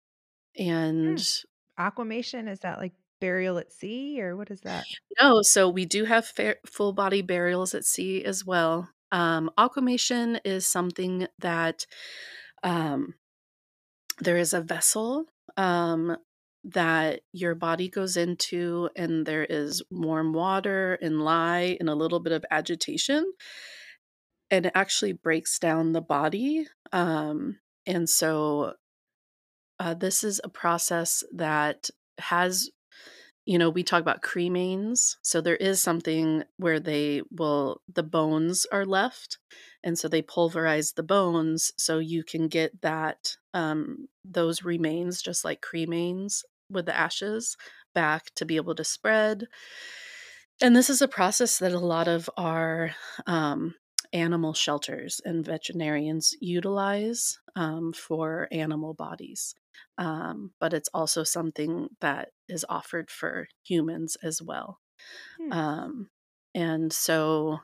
and hmm. aquamation, is that like burial at sea or what is that? No, so we do have fa- full body burials at sea as well. Um, aquamation is something that um, there is a vessel um, that your body goes into and there is warm water and lye and a little bit of agitation and it actually breaks down the body um, and so uh, this is a process that has you know we talk about cremains so there is something where they will the bones are left and so they pulverize the bones so you can get that um, those remains just like cremains with the ashes back to be able to spread. And this is a process that a lot of our um, animal shelters and veterinarians utilize um, for animal bodies. Um, but it's also something that is offered for humans as well. Hmm. Um, and so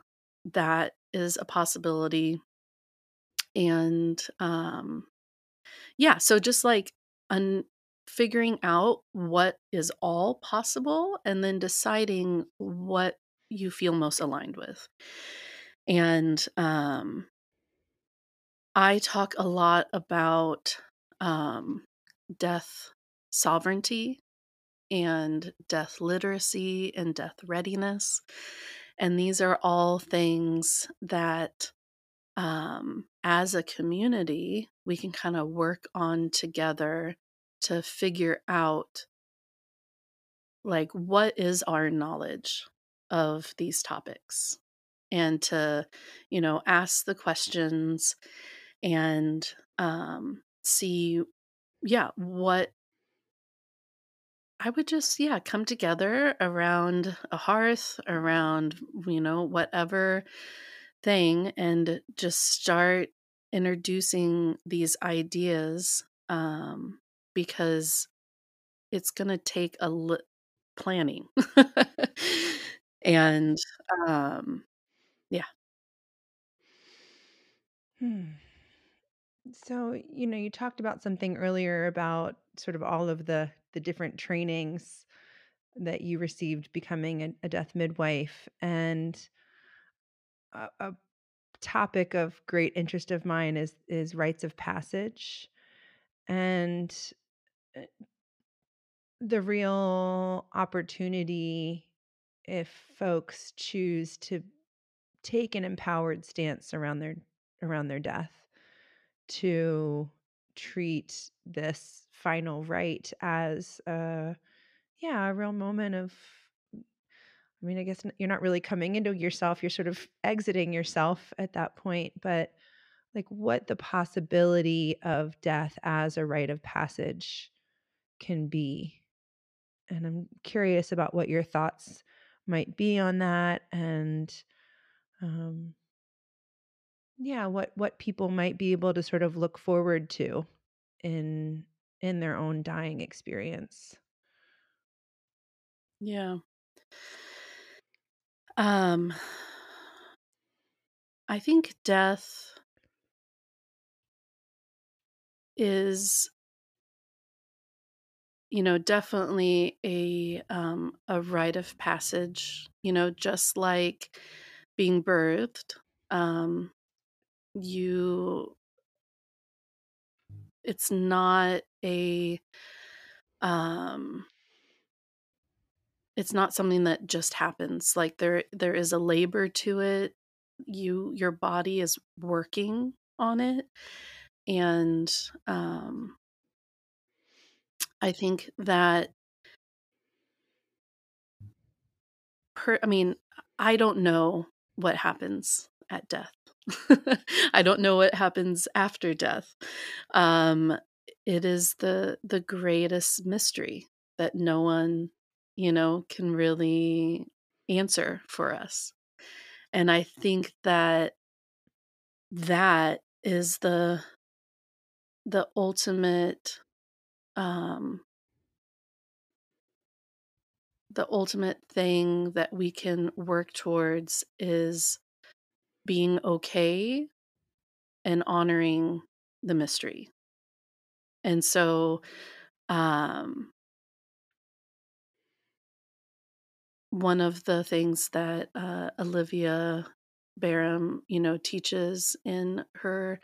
that is a possibility. And um, yeah, so just like un- figuring out what is all possible and then deciding what you feel most aligned with. And um, I talk a lot about um, death sovereignty and death literacy and death readiness. And these are all things that, um, as a community, we can kind of work on together to figure out like what is our knowledge of these topics and to you know ask the questions and um see yeah what I would just, yeah, come together around a hearth, around, you know, whatever thing, and just start introducing these ideas um, because it's going to take a li- planning. <laughs> And um yeah. Hmm. so you know you talked about something earlier about sort of all of the the different trainings that you received becoming a, a death midwife and a, a topic of great interest of mine is is rites of passage. And Eh, the real opportunity if folks choose to take an empowered stance around their around their death to treat this final rite as a yeah a real moment of i mean i guess you're not really coming into yourself you're sort of exiting yourself at that point but like what the possibility of death as a rite of passage can be and I'm curious about what your thoughts might be on that and um, yeah what what people might be able to sort of look forward to in in their own dying experience Yeah. Um, I think death is, you know, definitely a um, a rite of passage. You know, just like being birthed, um, you. It's not a. Um, it's not something that just happens. Like there, there is a labor to it. You, your body is working on it, and um, I think that per I mean, I don't know what happens at death. <laughs> I don't know what happens after death. Um, it is the the greatest mystery that no one, you know, can really answer for us. And I think that that is the the ultimate um the ultimate thing that we can work towards is being okay and honoring the mystery. And so um one of the things that uh, Olivia Bareham, you know, teaches in her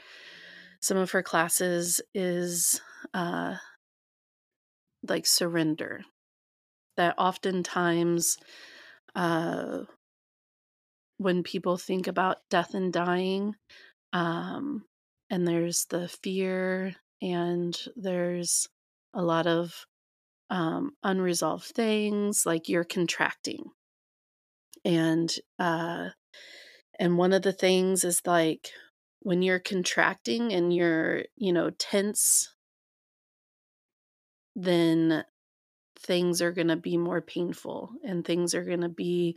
some of her classes is uh like surrender that oftentimes uh, when people think about death and dying, um, and there's the fear and there's a lot of um, unresolved things, like you're contracting, and uh, and one of the things is like when you're contracting and you're you know tense then things are going to be more painful and things are going to be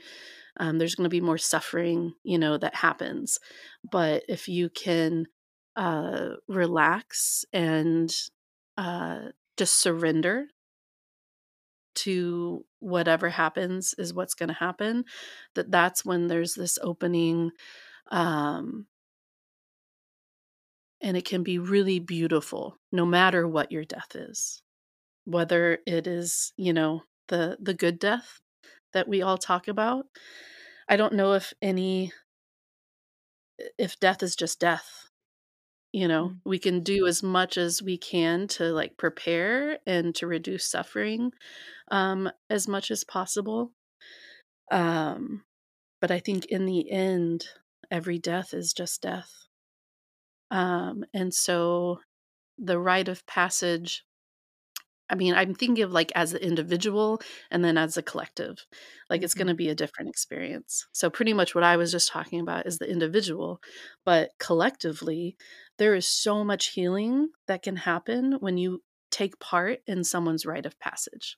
um, there's going to be more suffering you know that happens. But if you can uh, relax and uh, just surrender to whatever happens is what's going to happen that that's when there's this opening um, and it can be really beautiful no matter what your death is whether it is you know the the good death that we all talk about. I don't know if any if death is just death you know? Mm. we can do as much as we can to like prepare and to reduce suffering um as much as possible um but i think in the end every death is just death. Um and so the rite of passage I mean, I'm thinking of like as an individual and then as a collective. Like it's Mhm. going to be a different experience. So, pretty much what I was just talking about is the individual, but collectively, there is so much healing that can happen when you take part in someone's rite of passage.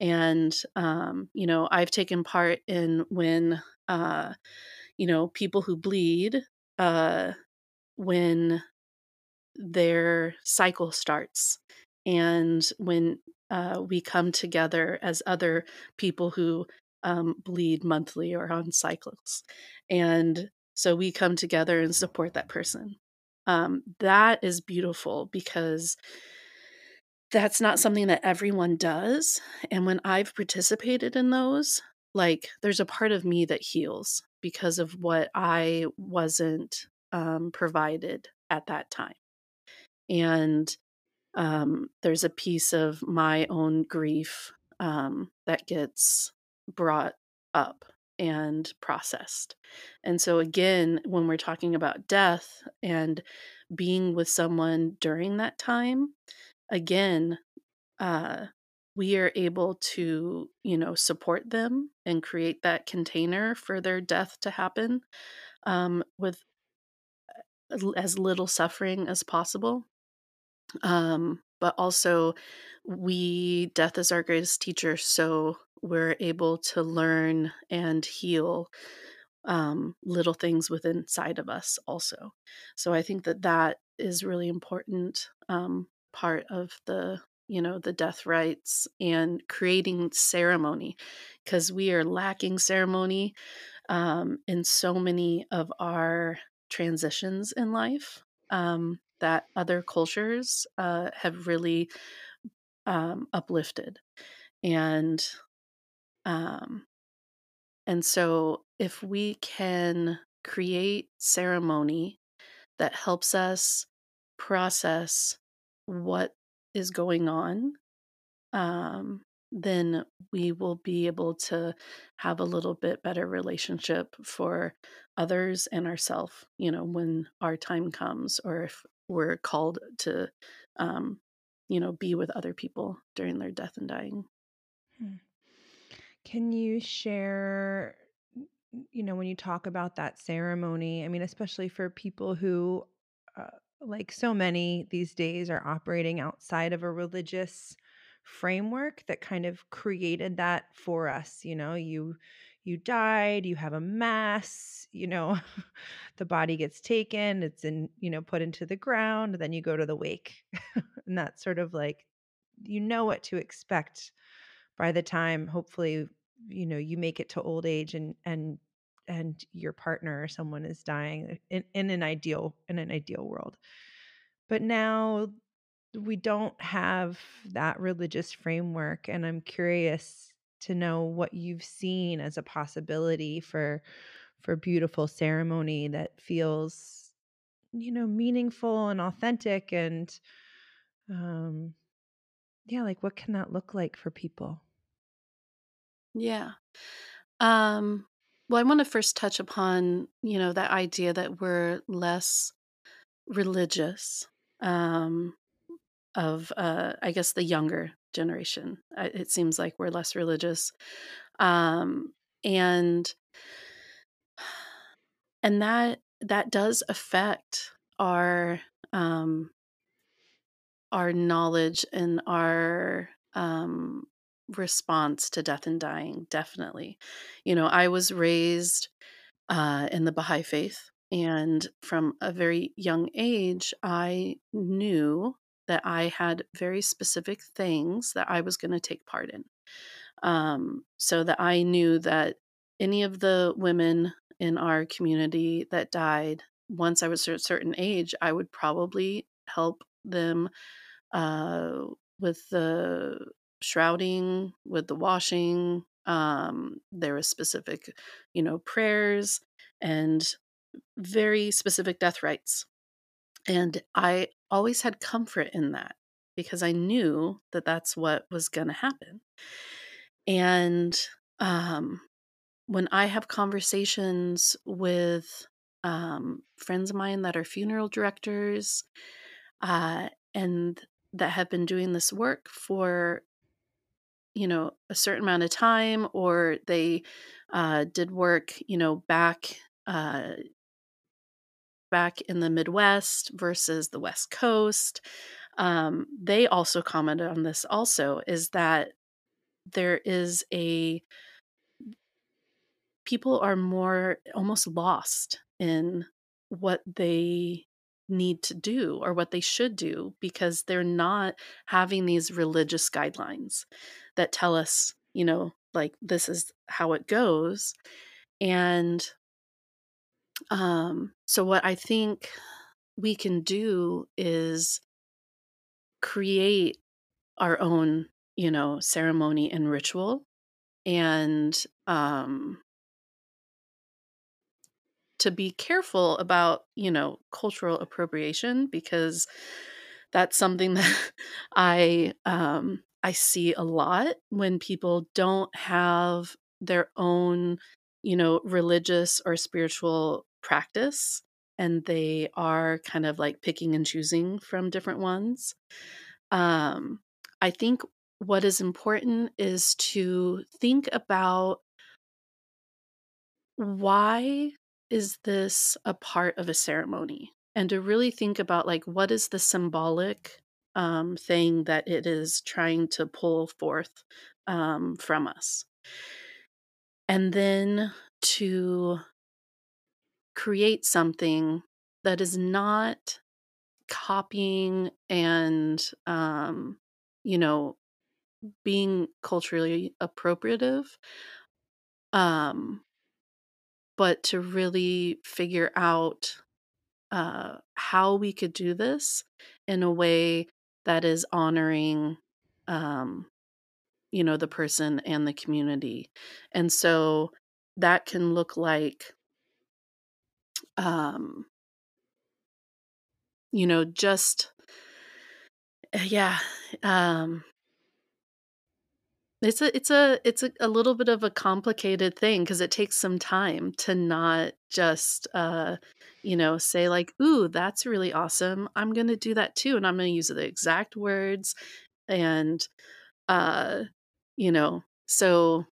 And, um, you know, I've taken part in when, uh, you know, people who bleed, uh, when their cycle starts and when uh, we come together as other people who um, bleed monthly or on cycles and so we come together and support that person. Um, that is beautiful because that's not something that everyone does and when i've participated in those like there's a part of me that heals because of what i wasn't um, provided at that time. And um, there's a piece of my own grief um, that gets brought up and processed. And so, again, when we're talking about death and being with someone during that time, again, uh, we are able to, you know, support them and create that container for their death to happen um, with as little suffering as possible um but also we death is our greatest teacher so we're able to learn and heal um, little things within inside of us also. So I think that that is really important um, part of the you know the death rites and creating ceremony because we are lacking ceremony um, in so many of our transitions in life um, that other cultures uh, have really um, uplifted and um, and so if we can create ceremony that helps us process what is going on um, then we will be able to have a little bit better relationship for others and ourselves you know when our time comes or if we're called to um, you know be with other people during their death and dying Hmm. Can you share, you know, when you talk about that ceremony? I mean, especially for people who, uh, like so many these days, are operating outside of a religious framework that kind of created that for us. You know, you you died, you have a mass, you know, <laughs> the body gets taken, it's in, you know, put into the ground, then you go to the wake. <laughs> and that's sort of like you know what to expect by the time hopefully you know you make it to old age and and and your partner or someone is dying in, in an ideal in an ideal world but now we don't have that religious framework and i'm curious to know what you've seen as a possibility for for beautiful ceremony that feels you know meaningful and authentic and um yeah like what can that look like for people Yeah. Um, well, I want to first touch upon, you know, that idea that we're less religious um, of, uh, I guess, the younger generation. It seems like we're less religious, um, and and that that does affect our um, our knowledge and our um, response to death and dying. Definitely, you know, I was raised uh, in the Baha'i faith. And from a very young age, I knew that I had very specific things that I was going to take part in. Um, so that I knew that any of the women in our community that died, once I was a certain age, I would probably help them uh, with the shrouding, with the washing. Um, there was specific, you know, prayers and very specific death rites. And I always had comfort in that because I knew that that's what was going to happen. And um, when I have conversations with um, friends of mine that are funeral directors uh, and that have been doing this work for you know a certain amount of time or they uh, did work you know back uh, back in the midwest versus the west coast um, they also commented on this also is that there is a people are more almost lost in what they need to do or what they should do because they're not having these religious guidelines that tell us, you know, like this is how it goes. And um so what I think we can do is create our own, you know, ceremony and ritual and um to be careful about, you know, cultural appropriation because that's something <laughs> that I um I see a lot when people don't have their own, you know, religious or spiritual practice and they are kind of like picking and choosing from different ones. Um I think what is important is to think about why is this a part of a ceremony? And to really think about like what is the symbolic um, thing that it is trying to pull forth um, from us. And then to create something that is not copying and um you know being culturally appropriative um but to really figure out uh how we could do this in a way that is honoring um you know the person and the community. And so that can look like um you know just yeah um it's a it's a it's a, a little bit of a complicated thing because it takes some time to not just uh you know say like ooh that's really awesome. I'm gonna do that too and i'm gonna use the exact words and uh you know so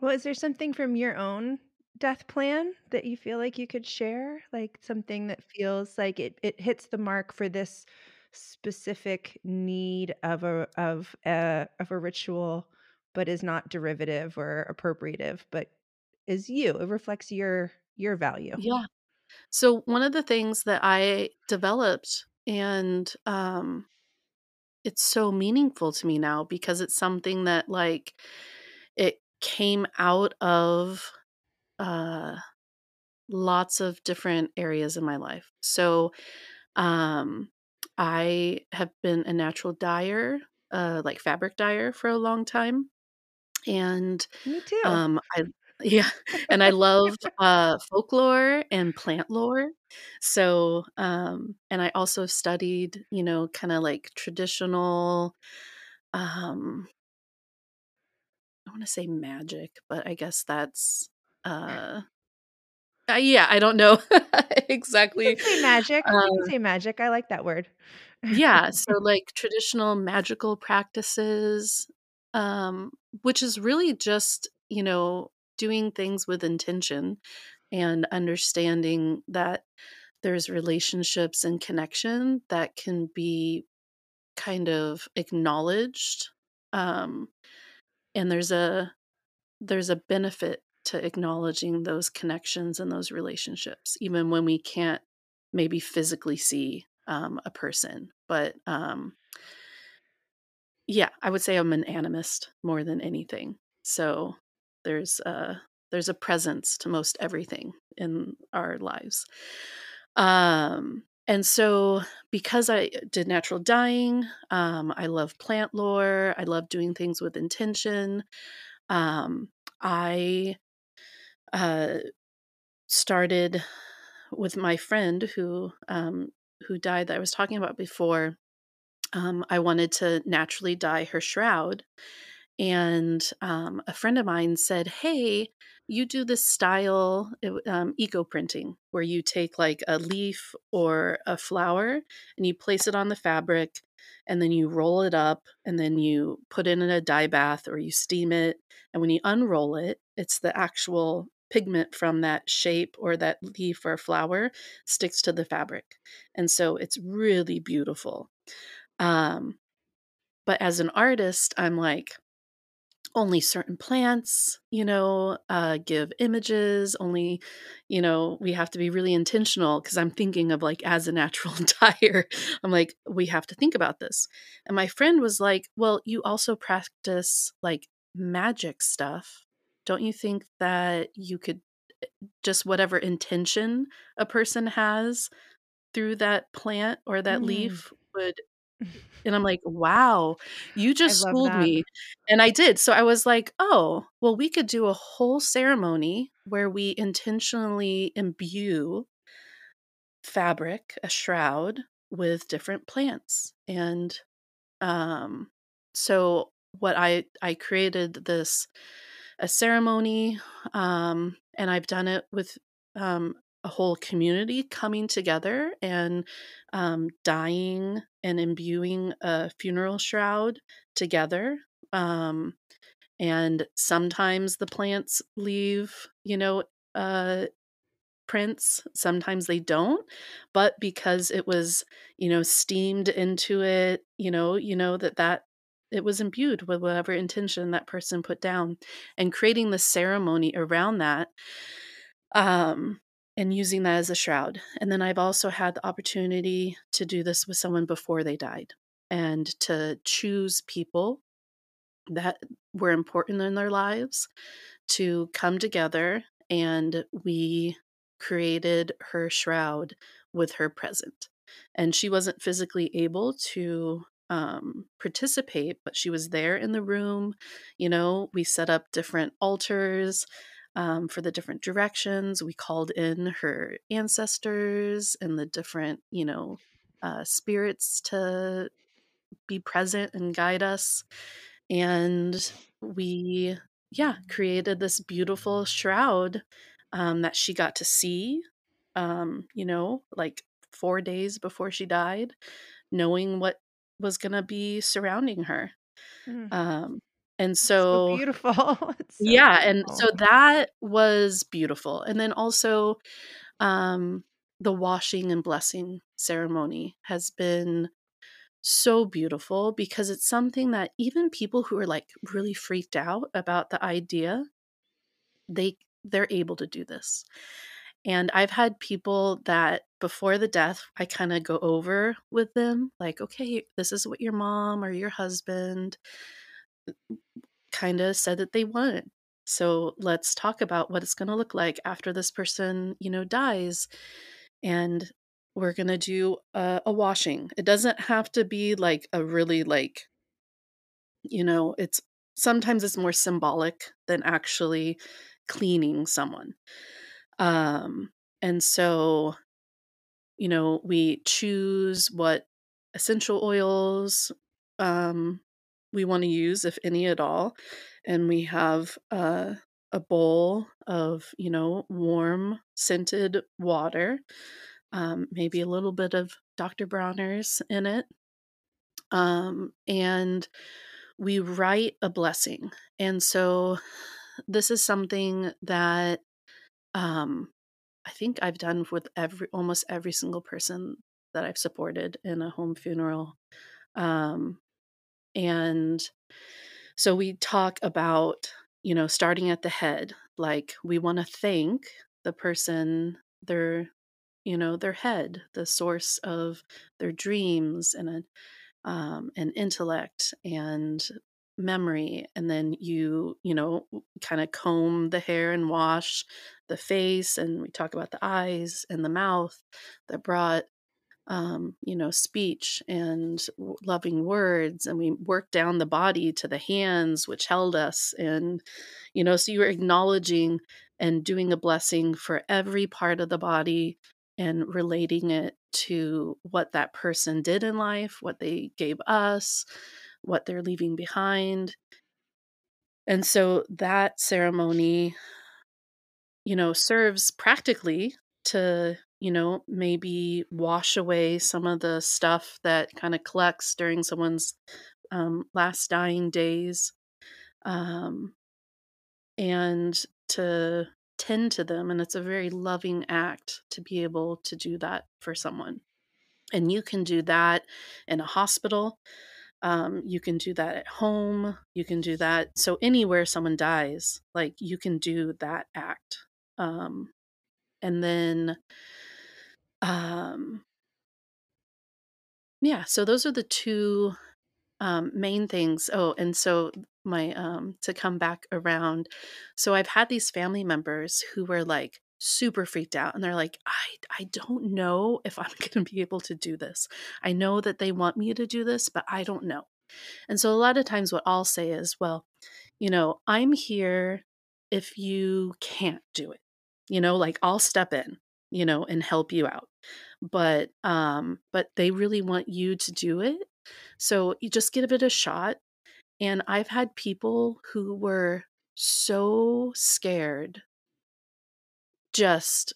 Well, is there something from your own death plan that you feel like you could share? Like something that feels like it it hits the mark for this specific need of a of a of a ritual, but is not derivative or appropriative, but is you. It reflects your your value. yeah so one of the things that i developed and um it's so meaningful to me now because it's something that like it came out of uh lots of different areas in my life. So um I have been a natural dyer, uh like fabric dyer for a long time and Me too. um I yeah, and I love uh folklore and plant lore. So um and I also studied, you know, kind of like traditional um I want to say magic, but I guess that's uh, uh yeah, I don't know <laughs> You can exactly. say magic. You can Um say magic. I like that word. yeah, <laughs> so like traditional magical practices um which is really just, you know, doing things with intention and understanding that there's relationships and connection that can be kind of acknowledged um and there's a there's a benefit to acknowledging those connections and those relationships, even when we can't maybe physically see um, a person. But um, yeah, I would say I'm an animist more than anything. So there's a there's a presence to most everything in our lives. Um, and so because I did natural dyeing, um, I love plant lore. I love doing things with intention. Um, I uh, started with my friend who um, who died that I was talking about before. Um, I wanted to naturally dye her shroud, and um, a friend of mine said, "Hey, you do this style um, eco printing where you take like a leaf or a flower and you place it on the fabric, and then you roll it up, and then you put it in a dye bath or you steam it, and when you unroll it, it's the actual." pigment from that shape or that leaf or flower sticks to the fabric and so it's really beautiful um but as an artist i'm like only certain plants, you know, uh, give images. Only, you know, we have to be really intentional because I'm thinking of like as a natural <laughs> dyer, I'm like, we have to think about this. And my friend was like, well, you also practice like magic stuff. Don't you think that you could eh, just whatever intention a person has through that plant or that Mm. leaf would and I'm like, "Wow, you just schooled that. me." And I did. So I was like, "Oh, well, we could do a whole ceremony where we intentionally imbue fabric, a shroud, with different plants." And um so what I I created this a ceremony um and I've done it with um a whole community coming together and um and imbuing a funeral shroud together um and sometimes the plants leave you know uh prints sometimes they don't but because it was you know steamed into it you know you know that that it was imbued with whatever intention that person put down and creating the ceremony around that um and using that as a shroud. And then I've also had the opportunity to do this with someone before they died and to choose people that were important in their lives to come together and we created her shroud with her present. And she wasn't physically able to um, participate, but she was there in the room. You know, we set up different altars um, for the different directions. We called in her ancestors and the different, you know, uh, spirits to be present and guide us. And we, yeah, created this beautiful shroud um, that she got to see, um, you know, like four days before she died, knowing what was going to be surrounding her. Mm. Um, and so, so beautiful. <laughs> so yeah. Beautiful. And so that was beautiful. And then also, um, the washing and blessing ceremony has been so beautiful because it's something that even people who are like really freaked out about the idea they they're able to do this and i've had people that before the death i kind of go over with them like okay this is what your mom or your husband kind of said that they wanted so let's talk about what it's going to look like after this person you know dies and we're going to do a, a washing. It doesn't have to be like a really like you know, it's sometimes it's more symbolic than actually cleaning someone. Um and so you know, we choose what essential oils um we want to use if any at all and we have uh a bowl of, you know, warm scented water um, maybe a little bit of Dr. Bronner's in it. Um, and we write a blessing. And so this is something that um, I think I've done with every almost every single person that I've supported in a home funeral. Um, and so we talk about, you know, starting at the head, like we want to thank the person, their you know their head the source of their dreams and um, and intellect and memory and then you you know kind of comb the hair and wash the face and we talk about the eyes and the mouth that brought um, you know, speech and loving words. And we worked down the body to the hands, which held us. And, you know, so you were acknowledging and doing a blessing for every part of the body and relating it to what that person did in life, what they gave us, what they're leaving behind. And so that ceremony, you know, serves practically to, you know, maybe wash away some of the stuff that kind of collects during someone's um, last dying days. Um, and to tend to them and it's a very loving act to be able to do that for someone and you can do that in a hospital um, you can do that at home you can do that so anywhere someone dies like you can do that act um, and then um, yeah so those are the two um, main things oh and so my um to come back around. So I've had these family members who were like super freaked out and they're like I I don't know if I'm <laughs> going to be able to do this. I know that they want me to do this, but I don't know. And so a lot of times what I'll say is, well, you know, I'm here if you can't do it. You know, like I'll step in, you know, and help you out. But um but they really want you to do it. So you just give it a shot and I've had people who were so scared just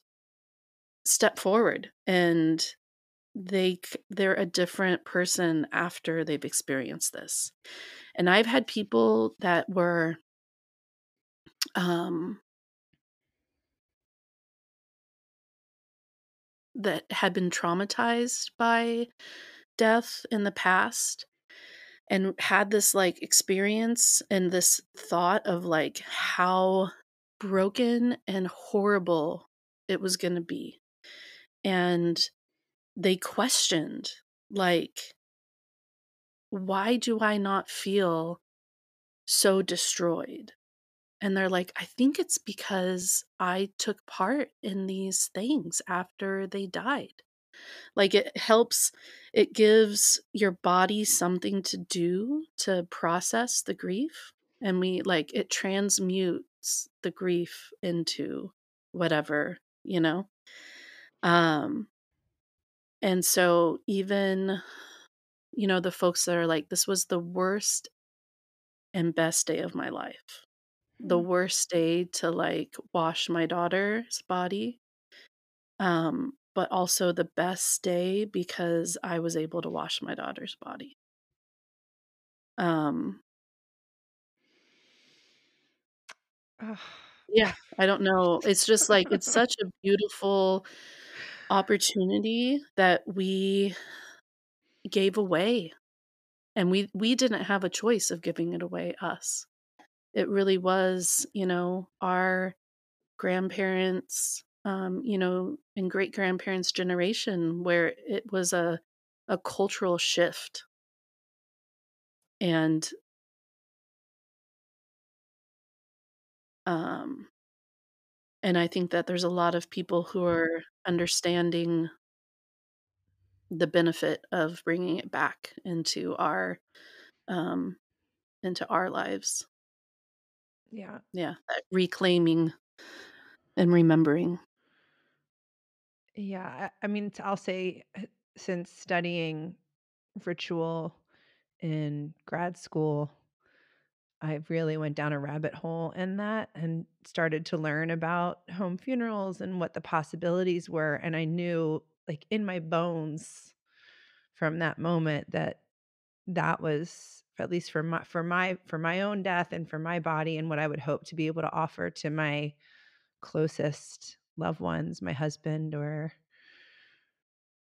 step forward and they they're a different person after they've experienced this. And I've had people that were um that had been traumatized by death in the past and had this like experience and this thought of like how broken and horrible it was going to be. And they questioned, like, why do I not feel so destroyed? And they're like, I think it's because I took part in these things after they died. Like it helps, it gives your body something to do to process the grief. And we like it transmutes the grief into whatever, you know? Um, and so even, you know, the folks that are like, this was the worst and best day of my life. The Hmm. worst day to like wash my daughter's body. Um, but also the best day because I was able to wash my daughter's body. Um, Ugh. yeah, I don't know. It's just like it's <laughs> such a beautiful opportunity that we gave away. And we we didn't have a choice of giving it away us. It really was, you know, our grandparents, um, you know, and great grandparents' generation where it was a a cultural shift. And um and I think that there's a lot of people who are understanding the benefit of bringing it back into our um into our lives. Yeah. Yeah, reclaiming and remembering. Yeah. I, I mean, I'll say uh, since studying ritual in grad school, I really went down a rabbit hole in that and started to learn about home funerals and what the possibilities were. And I knew, like, in my bones from that moment that that was at least for my for my for my own death and for my body and what I would hope to be able to offer to my closest loved ones, my husband or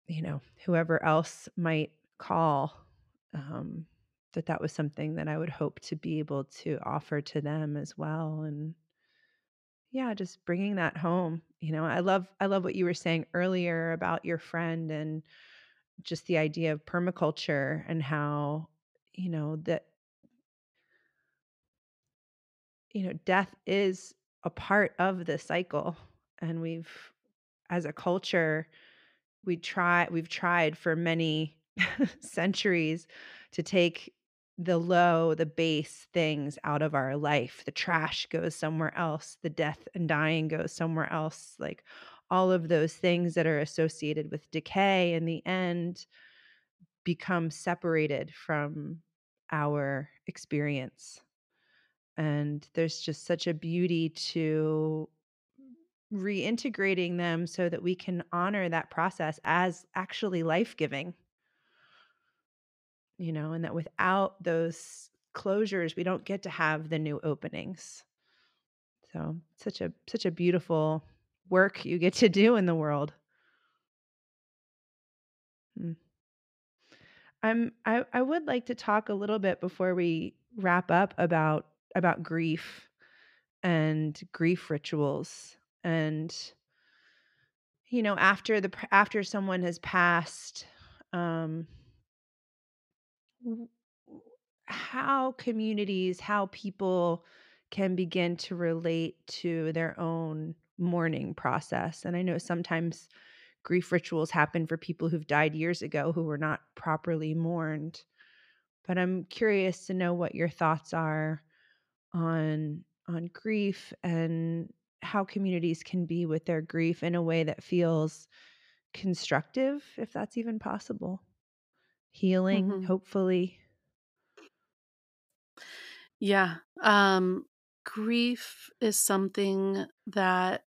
you know, whoever else might call um that that was something that I would hope to be able to offer to them as well and yeah, just bringing that home. You know, I love I love what you were saying earlier about your friend and just the idea of permaculture and how you know that you know death is a part of the cycle and we've as a culture we try we've tried for many <laughs> centuries to take the low the base things out of our life. The trash goes somewhere else the death and dying goes somewhere else like all of those things that are associated with decay in the end become separated from our experience. And there's just such a beauty to reintegrating them so that we can honor that process as actually life-giving. You know and that without those closures we don't get to have the new openings. So such a such a beautiful work you get to do in the world. Mm. I'm i, I would like to talk a little bit before we wrap up about about grief and grief rituals and you know after the after someone has passed um how communities how people can begin to relate to their own mourning process and i know sometimes grief rituals happen for people who've died years ago who were not properly mourned but i'm curious to know what your thoughts are on on grief and how communities can be with their grief in a way that feels constructive if that's even possible healing Mhm. hopefully Yeah. Um, grief is something that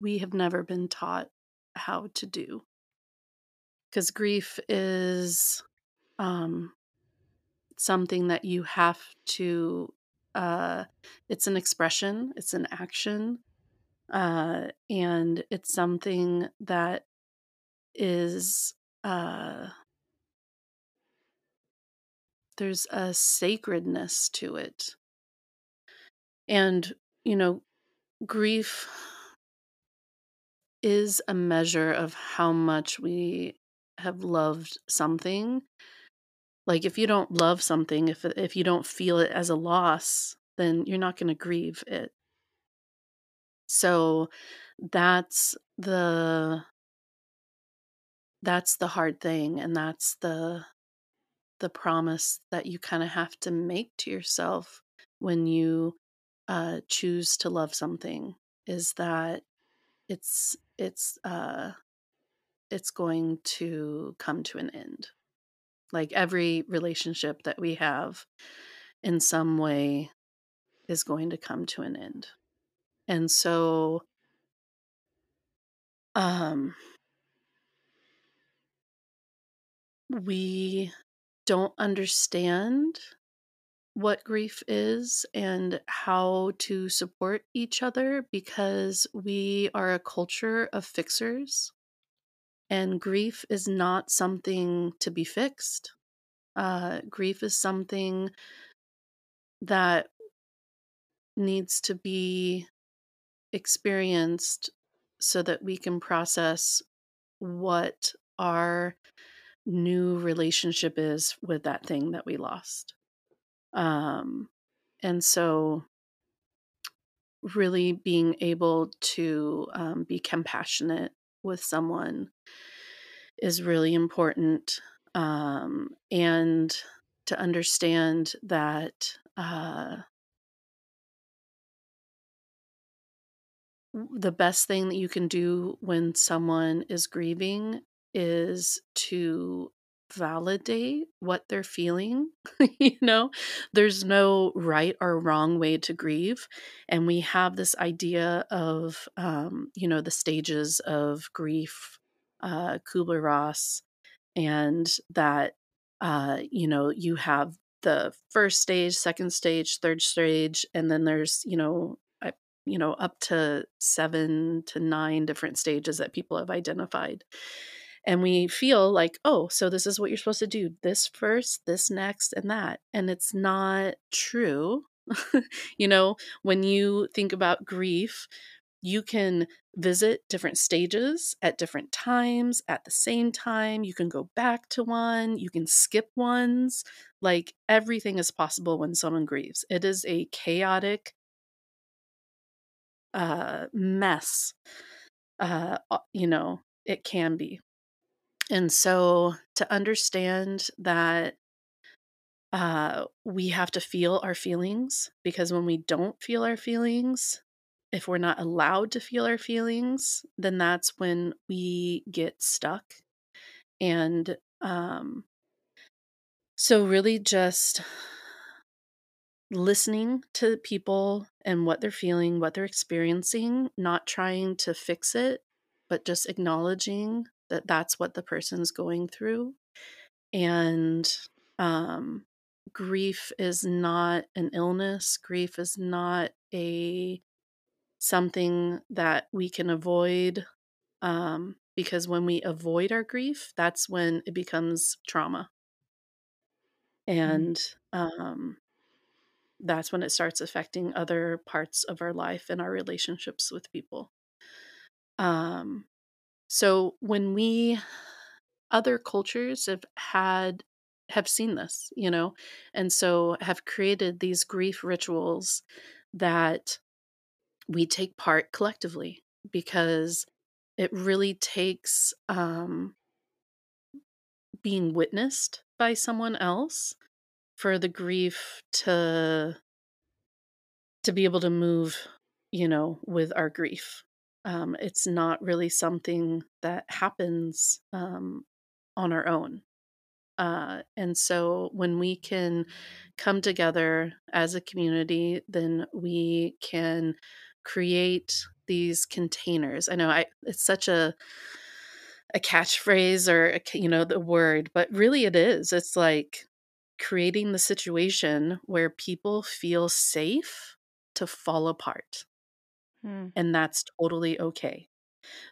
we have never been taught how to do because grief is um, something that you have to. Uh, it's an expression. It's an action, uh, and it's something that is. Uh, there's a sacredness to it, and you know, grief is a measure of how much we have loved something. Like if you don't love something, if if you don't feel it as a loss, then you're not going to grieve it. So that's the that's the hard thing and that's the the promise that you kind of have to make to yourself when you uh, choose to love something is that it's it's uh it's going to come to an end. Like every relationship that we have in some way is going to come to an end. And so um we don't understand what grief is and how to support each other because we are a culture of fixers and grief is not something to be fixed. Uh, grief is something that needs to be experienced so that we can process what our new relationship is with that thing that we lost. Um, and so, really being able to um, be compassionate with someone is really important. Um, and to understand that uh, the best thing that you can do when someone is grieving is to validate what they're feeling. <laughs> you know, there's no right or wrong way to grieve. And we have this idea of, um, you know, the stages of grief, uh, Kubler Ross, and that, uh, you know, you have the first stage, second stage, third stage, and then there's, you know, you know, up to seven to nine different stages that people have identified and we feel like oh so this is what you're supposed to do this first this next and that and it's not true. <laughs> You know when you think about grief you can visit different stages at different times at the same time you can go back to one you can skip ones like everything is possible when someone grieves. It is a chaotic uh mess uh you know it can be and so to understand that uh, we have to feel our feelings because when we don't feel our feelings, if we're not allowed to feel our feelings, then that's when we get stuck. And um, so, really, just listening to people and what they're feeling, what they're experiencing, not trying to fix it, but just acknowledging that that's what the person's going through and um, grief is not an illness grief is not a something that we can avoid um, because when we avoid our grief that's when it becomes trauma mm-hmm. and um, that's when it starts affecting other parts of our life and our relationships with people um, so when we other cultures have had have seen this, you know, and so have created these grief rituals that we take part collectively because it really takes um, being witnessed by someone else for the grief to to be able to move you know with our grief um, it's not really something that happens um, on our own. Uh, and so when we can come together as a community, then we can create these containers. I know I it's such a a catchphrase or a, you know the word, but really it is. It's like creating the situation where people feel safe to fall apart. Hmm. And that's totally okay.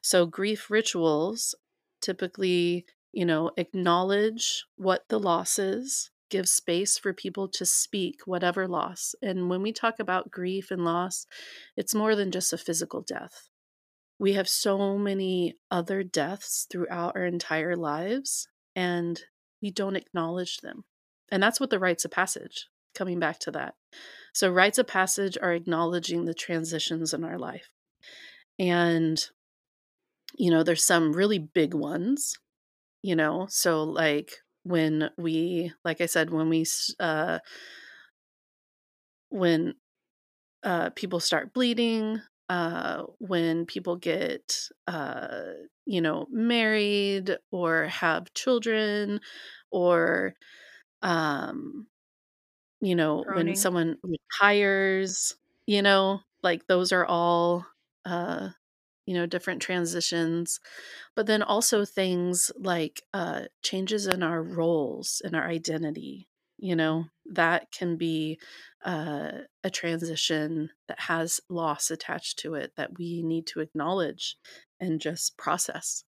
So, grief rituals typically, you know, acknowledge what the loss is, give space for people to speak whatever loss. And when we talk about grief and loss, it's more than just a physical death. we have so many other deaths throughout our entire lives and we don't acknowledge them. And that's what the rites of passage, coming back to that. So, rites of passage are acknowledging the transitions in our life. And, you know, there's some really big ones, you know, so like when we, like I said, when we, uh, when uh, people start bleeding, uh, when people get, uh, you know, married or have children, or, um, you know, when someone retires, you know, like those are all, uh, you know, different transitions. But then also things like uh, changes in our roles, and our identity, you know, that can be uh, a transition that has loss attached to it that we need to acknowledge and just process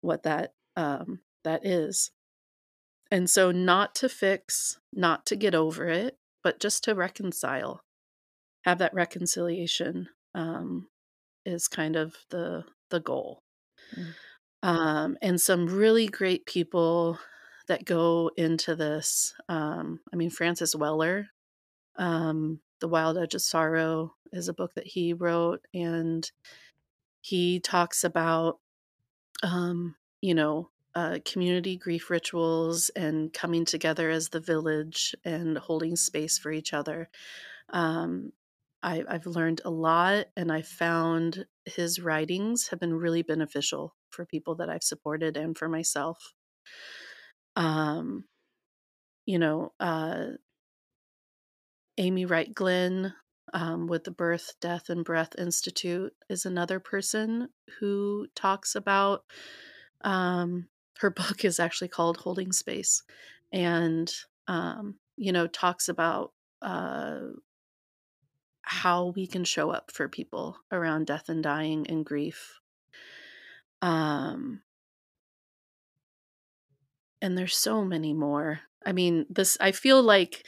what that um, that is. And so, not to fix, not to get over it, but just to reconcile, have that reconciliation um, is kind of the the goal. Mm. Um, and some really great people that go into this. Um, I mean, Francis Weller, um, The Wild Edge of Sorrow is a book that he wrote, and he talks about, um, you know, uh, community grief rituals and coming together as the village and holding space for each other. Um, I, I've learned a lot, and I found his writings have been really beneficial for people that I've supported and for myself. Um, you know, uh, Amy Wright Glenn um, with the Birth, Death, and Breath Institute is another person who talks about. Um, her book is actually called Holding Space, and um, you know talks about uh, how we can show up for people around death and dying and grief. Um, and there's so many more. I mean, this I feel like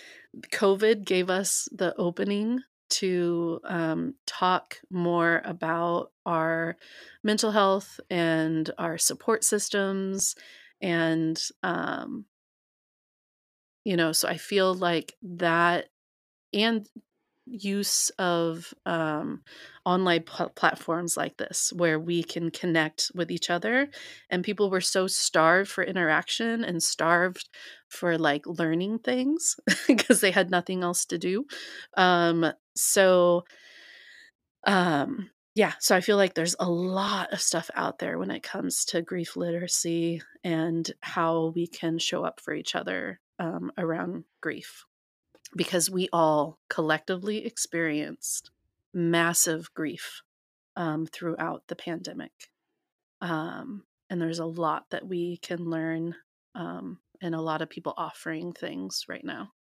COVID gave us the opening to um, talk more about our mental health and our support systems and um, you know so i feel like that and use of um, online pl- platforms like this where we can connect with each other and people were so starved for interaction and starved for like learning things <laughs> because they had nothing else to do um, so um yeah so i feel like there's a lot of stuff out there when it comes to grief literacy and how we can show up for each other um, around grief because we all collectively experienced massive grief um, throughout the pandemic. Um, and there's a lot that we can learn, um, and a lot of people offering things right now.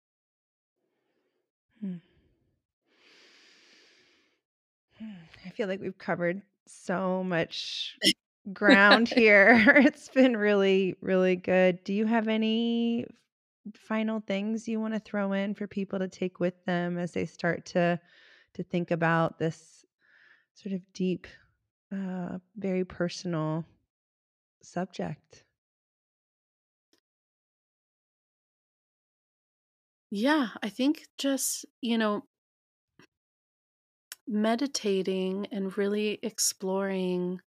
Hmm. I feel like we've covered so much <laughs> ground here. <laughs> it's been really, really good. Do you have any final things you want to throw in for people to take with them as they start to to think about this sort of deep, uh, very personal subject? Yeah, I think just, you know, meditating and really exploring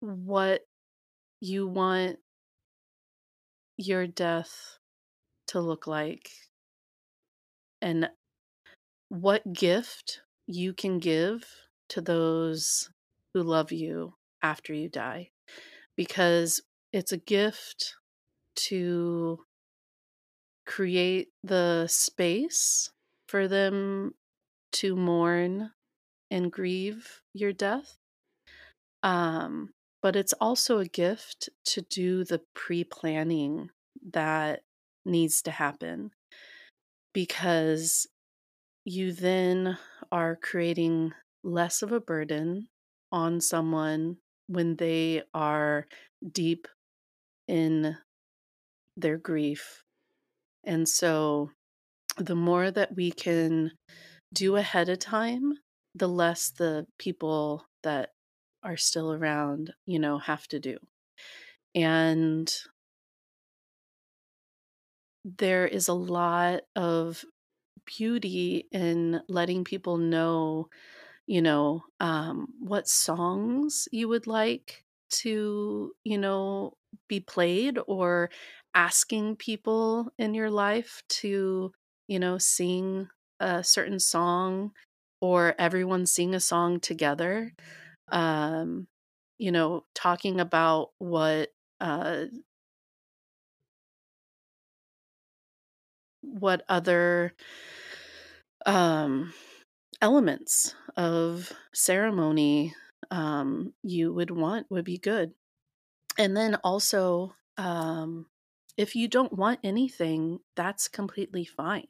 what you want your death to look like? And what gift you can give to those who love you after you die? Because it's a gift to create the space for them to mourn and grieve your death. Um but it's also a gift to do the pre-planning that needs to happen because you then are creating less of a burden on someone when they are deep in their grief. And so the more that we can do ahead of time, the less the people that are still around, you know, have to do. And there is a lot of beauty in letting people know, you know, um, what songs you would like to, you know, be played or asking people in your life to, you know, sing a certain song or everyone sing a song together. Um, you know, talking about what uh, what other um, elements of ceremony um, you would want would be good. And then also, um, if you don't want anything, that's completely fine.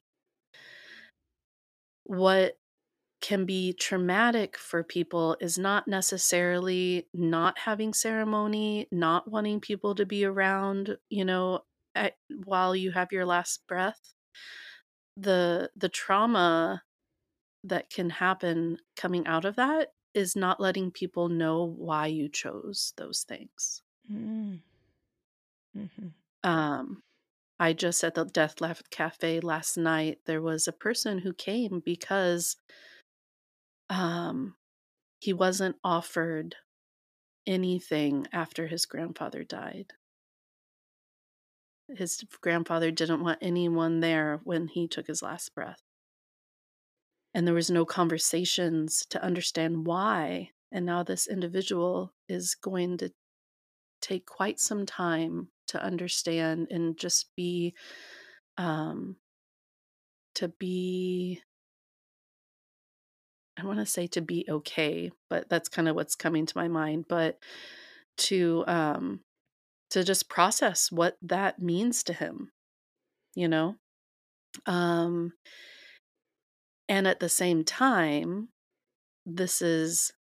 What can be traumatic for people is not necessarily not having ceremony, not wanting people to be around, you know, at, while you have your last breath. The the trauma that can happen coming out of that is not letting people know why you chose those things. Mm. Mm-hmm. Um, I just at the Death Left Cafe last night, there was a person who came because um, he wasn't offered anything after his grandfather died. His grandfather didn't want anyone there when he took his last breath. And there was no conversations to understand why. And now this individual is going to take quite some time to understand and just be um to be I want to say to be okay, but that's kind of what's coming to my mind, but to um to just process what that means to him, you know? Um and at the same time, this is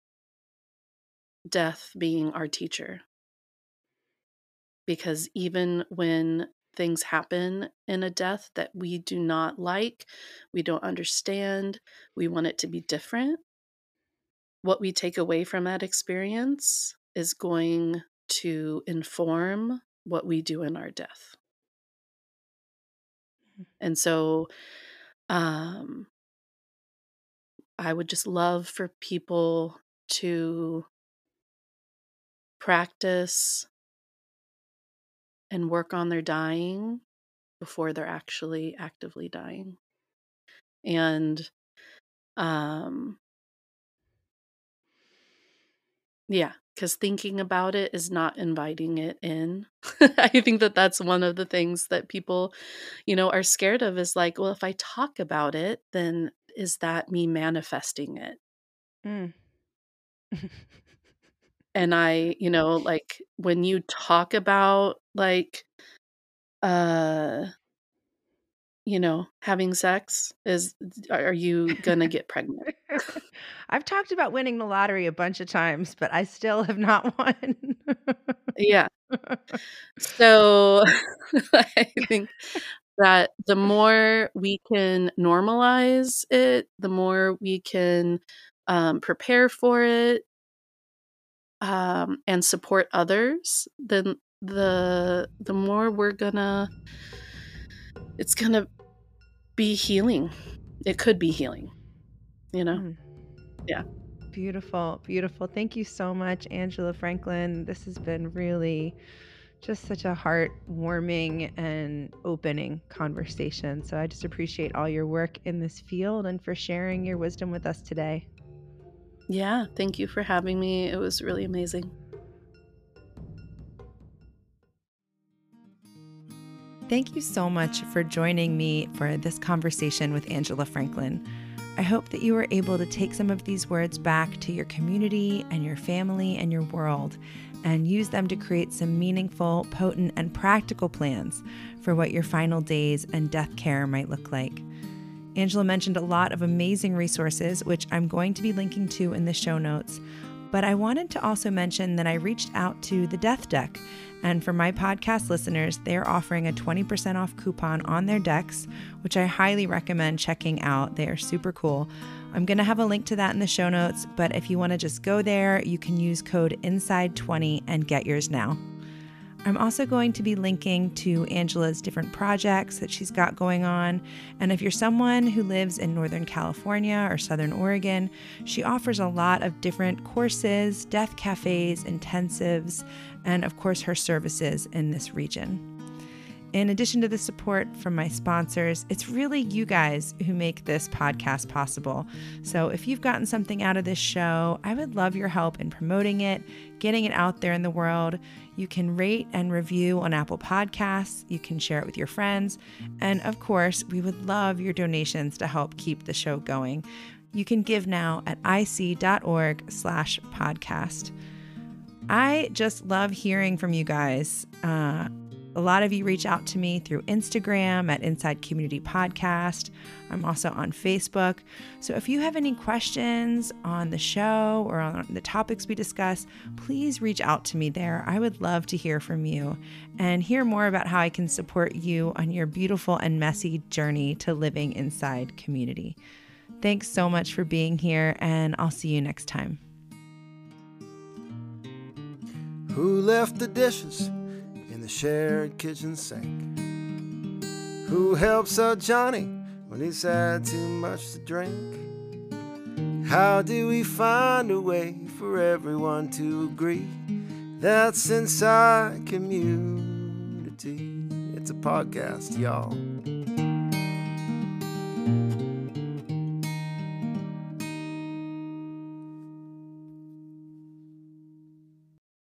death being our teacher. Because even when things happen in a death that we do not like, we don't understand, we want it to be different, what we take away from that experience is going to inform what we do in our death. Mm-hmm. And so um, I would just love for people to practice and work on their dying before they're actually actively dying. And um yeah, cuz thinking about it is not inviting it in. <laughs> I think that that's one of the things that people, you know, are scared of is like, well, if I talk about it, then is that me manifesting it? Mm. <laughs> and I, you know, like when you talk about like uh you know, having sex is are you going to get pregnant? <laughs> I've talked about winning the lottery a bunch of times, but I still have not <laughs> won. yeah. <laughs> So I think that the more we can normalize it, the more we can um, prepare for it, um, and support others, then the the more we're gonna it's gonna be healing. It could be healing, you know? Mm. Yeah. Beautiful, beautiful. Thank you so much, Angela Franklin. This has been really just such a heartwarming and opening conversation. So I just appreciate all your work in this field and for sharing your wisdom with us today. Yeah, thank you for having me. It was really amazing. Thank you so much for joining me for this conversation with Angela Franklin. I hope that you were able to take some of these words back to your community and your family and your world and use them to create some meaningful, potent, and practical plans for what your final days and death care might look like. Angela mentioned a lot of amazing resources, which I'm going to be linking to in the show notes. But I wanted to also mention that I reached out to the Death Deck. And for my podcast listeners, they're offering a 20% off coupon on their decks, which I highly recommend checking out. They are super cool. I'm going to have a link to that in the show notes, but if you want to just go there, you can use code INSIDE20 and get yours now. I'm also going to be linking to Angela's different projects that she's got going on. And if you're someone who lives in Northern California or Southern Oregon, she offers a lot of different courses, death cafes, intensives, and of course, her services in this region. In addition to the support from my sponsors, it's really you guys who make this podcast possible. So if you've gotten something out of this show, I would love your help in promoting it, getting it out there in the world. You can rate and review on Apple Podcasts, you can share it with your friends, and of course, we would love your donations to help keep the show going. You can give now at ic.org/podcast. I just love hearing from you guys. Uh, a lot of you reach out to me through Instagram at Inside Community Podcast. I'm also on Facebook. So if you have any questions on the show or on the topics we discuss, please reach out to me there. I would love to hear from you and hear more about how I can support you on your beautiful and messy journey to living inside community. Thanks so much for being here, and I'll see you next time. Who left the dishes? Shared kitchen sink. Who helps out Johnny when he's had too much to drink? How do we find a way for everyone to agree? That's inside community. It's a podcast, y'all.